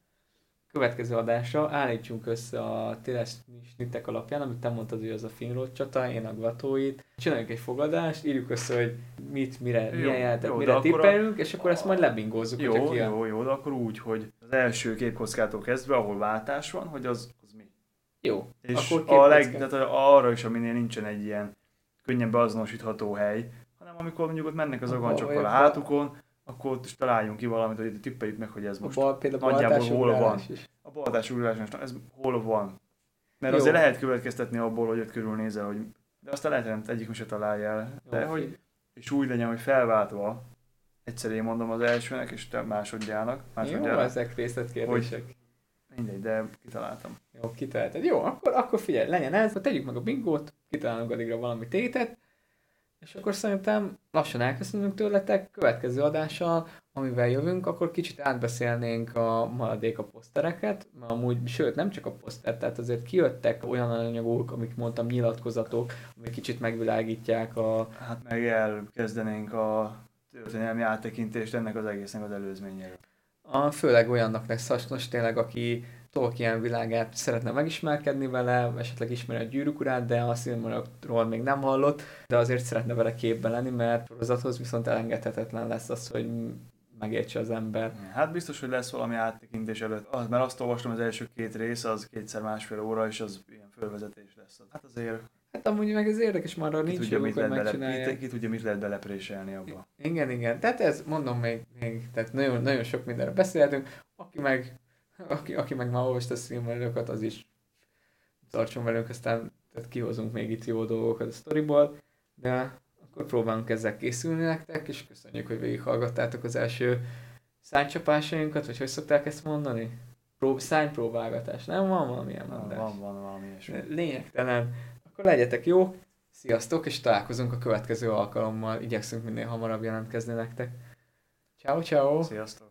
Következő adásra állítsunk össze a téles snittek alapján, amit te mondtad, hogy az a Finrod csata, én a Gvatóit. Csináljunk egy fogadást, írjuk össze, hogy mit, mire, Jó, milyen jelentet, jó, mire a- tippelünk, és akkor ezt majd lebingózzuk, Jó, a... jó, jó, de akkor úgy, hogy az első képkockától kezdve, ahol váltás van, hogy az, az mi. Jó, És akkor a leg, tehát arra is, aminél nincsen egy ilyen könnyen beazonosítható hely, hanem amikor mondjuk ott mennek az A agancsokkal a hátukon, akkor ott is találjunk ki valamit, hogy tippeljük meg, hogy ez A most bal, például a nagyjából hol van. is. a baltás ugrálás, ez hol van. Mert Jó. azért lehet következtetni abból, hogy ott körülnézel, hogy de aztán lehet, hogy egyik se találja el. De Jó, hogy, és úgy legyen, hogy felváltva, egyszer én mondom az elsőnek, és te másodjának, Jó, másodjára. ezek részletkérdések. Mindegy, de kitaláltam. Jó, kitaláltad. Jó, akkor, akkor figyelj, legyen ez, tegyük meg a bingót, kitalálunk addigra valami tétet, és akkor szerintem lassan elköszönünk tőletek, következő adással, amivel jövünk, akkor kicsit átbeszélnénk a maradék a posztereket, amúgy, sőt nem csak a poszter, tehát azért kijöttek olyan anyagok, amik mondtam, nyilatkozatok, amik kicsit megvilágítják a, Hát meg elkezdenénk a történelmi áttekintést ennek az egésznek az előzményéről. a főleg olyannak lesz hasznos tényleg, aki Tolkien világát szeretne megismerkedni vele, esetleg ismeri a gyűrűk urát, de a Silmarokról még nem hallott, de azért szeretne vele képben lenni, mert sorozathoz viszont elengedhetetlen lesz az, hogy megértse az ember. Hát biztos, hogy lesz valami áttekintés előtt. Az, mert azt olvastam, az első két rész, az kétszer másfél óra, és az ilyen fölvezetés lesz. Hát azért Hát amúgy meg ez érdekes, már arra nincs joguk, mit hogy megcsinálják. ki, ki tudja, mit lehet belepréselni abba. Igen, igen. Tehát ez, mondom még, még tehát nagyon, nagyon sok mindenre beszélhetünk. Aki meg, aki, aki meg már olvasta a Silmarillokat, az is tartson velünk, aztán tehát kihozunk még itt jó dolgokat a sztoriból, de akkor próbálunk ezzel készülni nektek, és köszönjük, hogy végighallgattátok az első szánycsapásainkat, vagy hogy szokták ezt mondani? Prób- szánypróbálgatás, nem van valamilyen mondás? van, van valami ilyesmi. Lényegtelen. Akkor legyetek jók, sziasztok, és találkozunk a következő alkalommal. Igyekszünk minél hamarabb jelentkezni nektek. Ciao, ciao! Sziasztok!